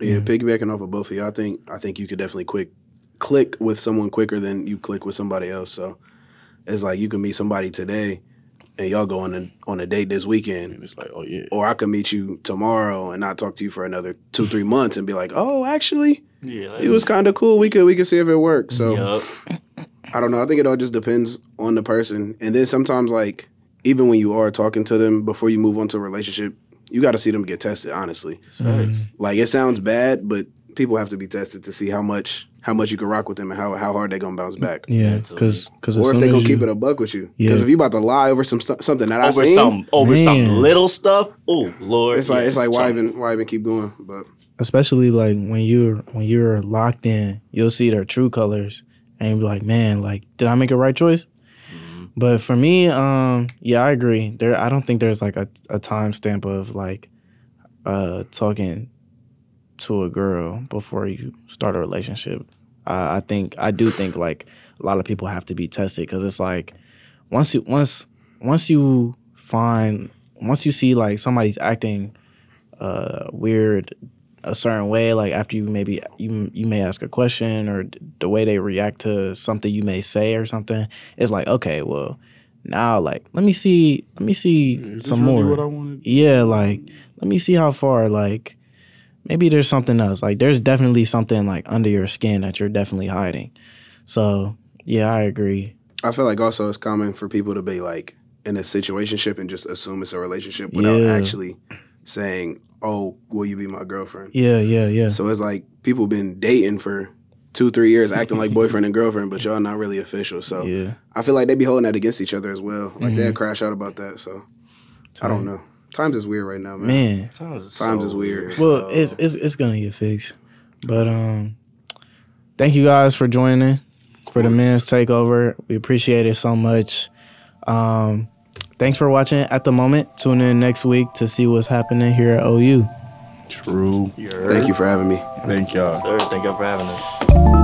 Yeah, piggybacking off of both of you, I think I think you could definitely quick click with someone quicker than you click with somebody else. So it's like you can meet somebody today and y'all go on a on a date this weekend. and it's like, oh yeah, Or I could meet you tomorrow and not talk to you for another two, three months and be like, Oh, actually, yeah it was kinda cool. We could we could see if it works. So Yup. I don't know. I think it all just depends on the person. And then sometimes, like, even when you are talking to them before you move on to a relationship, you got to see them get tested. Honestly, Facts. Mm-hmm. like it sounds bad, but people have to be tested to see how much how much you can rock with them and how how hard they're gonna bounce back. Yeah, because because Or if they gonna keep it a buck with you. Because Yeah. if you about to lie over some stu- something that I over seen, some over some little stuff. Oh Lord, it's like yeah, it's like why even why even keep going? But especially like when you're when you're locked in, you'll see their true colors and be like, man, like did I make a right choice? But for me, um, yeah, I agree. There, I don't think there's like a a time stamp of like uh talking to a girl before you start a relationship. Uh, I think I do think like a lot of people have to be tested because it's like once you once once you find once you see like somebody's acting uh weird a certain way like after you maybe you you may ask a question or the way they react to something you may say or something it's like okay well now like let me see let me see is this some really more what I wanted? yeah like let me see how far like maybe there's something else like there's definitely something like under your skin that you're definitely hiding so yeah i agree I feel like also it's common for people to be like in a situationship and just assume it's a relationship without Yeah. actually saying, "Oh, will you be my girlfriend?" yeah yeah yeah So it's like people been dating for two, three years acting like <laughs> boyfriend and girlfriend, but y'all not really official. So Yeah. I feel like they be holding that against each other as well. Like Mm-hmm. they'd crash out about that. So I don't know. Times is weird right now, man. Man, Times is, Times so is weird. well, it's it's it's gonna get fixed. But um, thank you guys for joining for the men's takeover. We appreciate it so much. Um, thanks for watching at the moment. Tune in next week to see what's happening here at OU. True. You? Thank you for having me. Thank y'all. Sir, thank y'all for having us.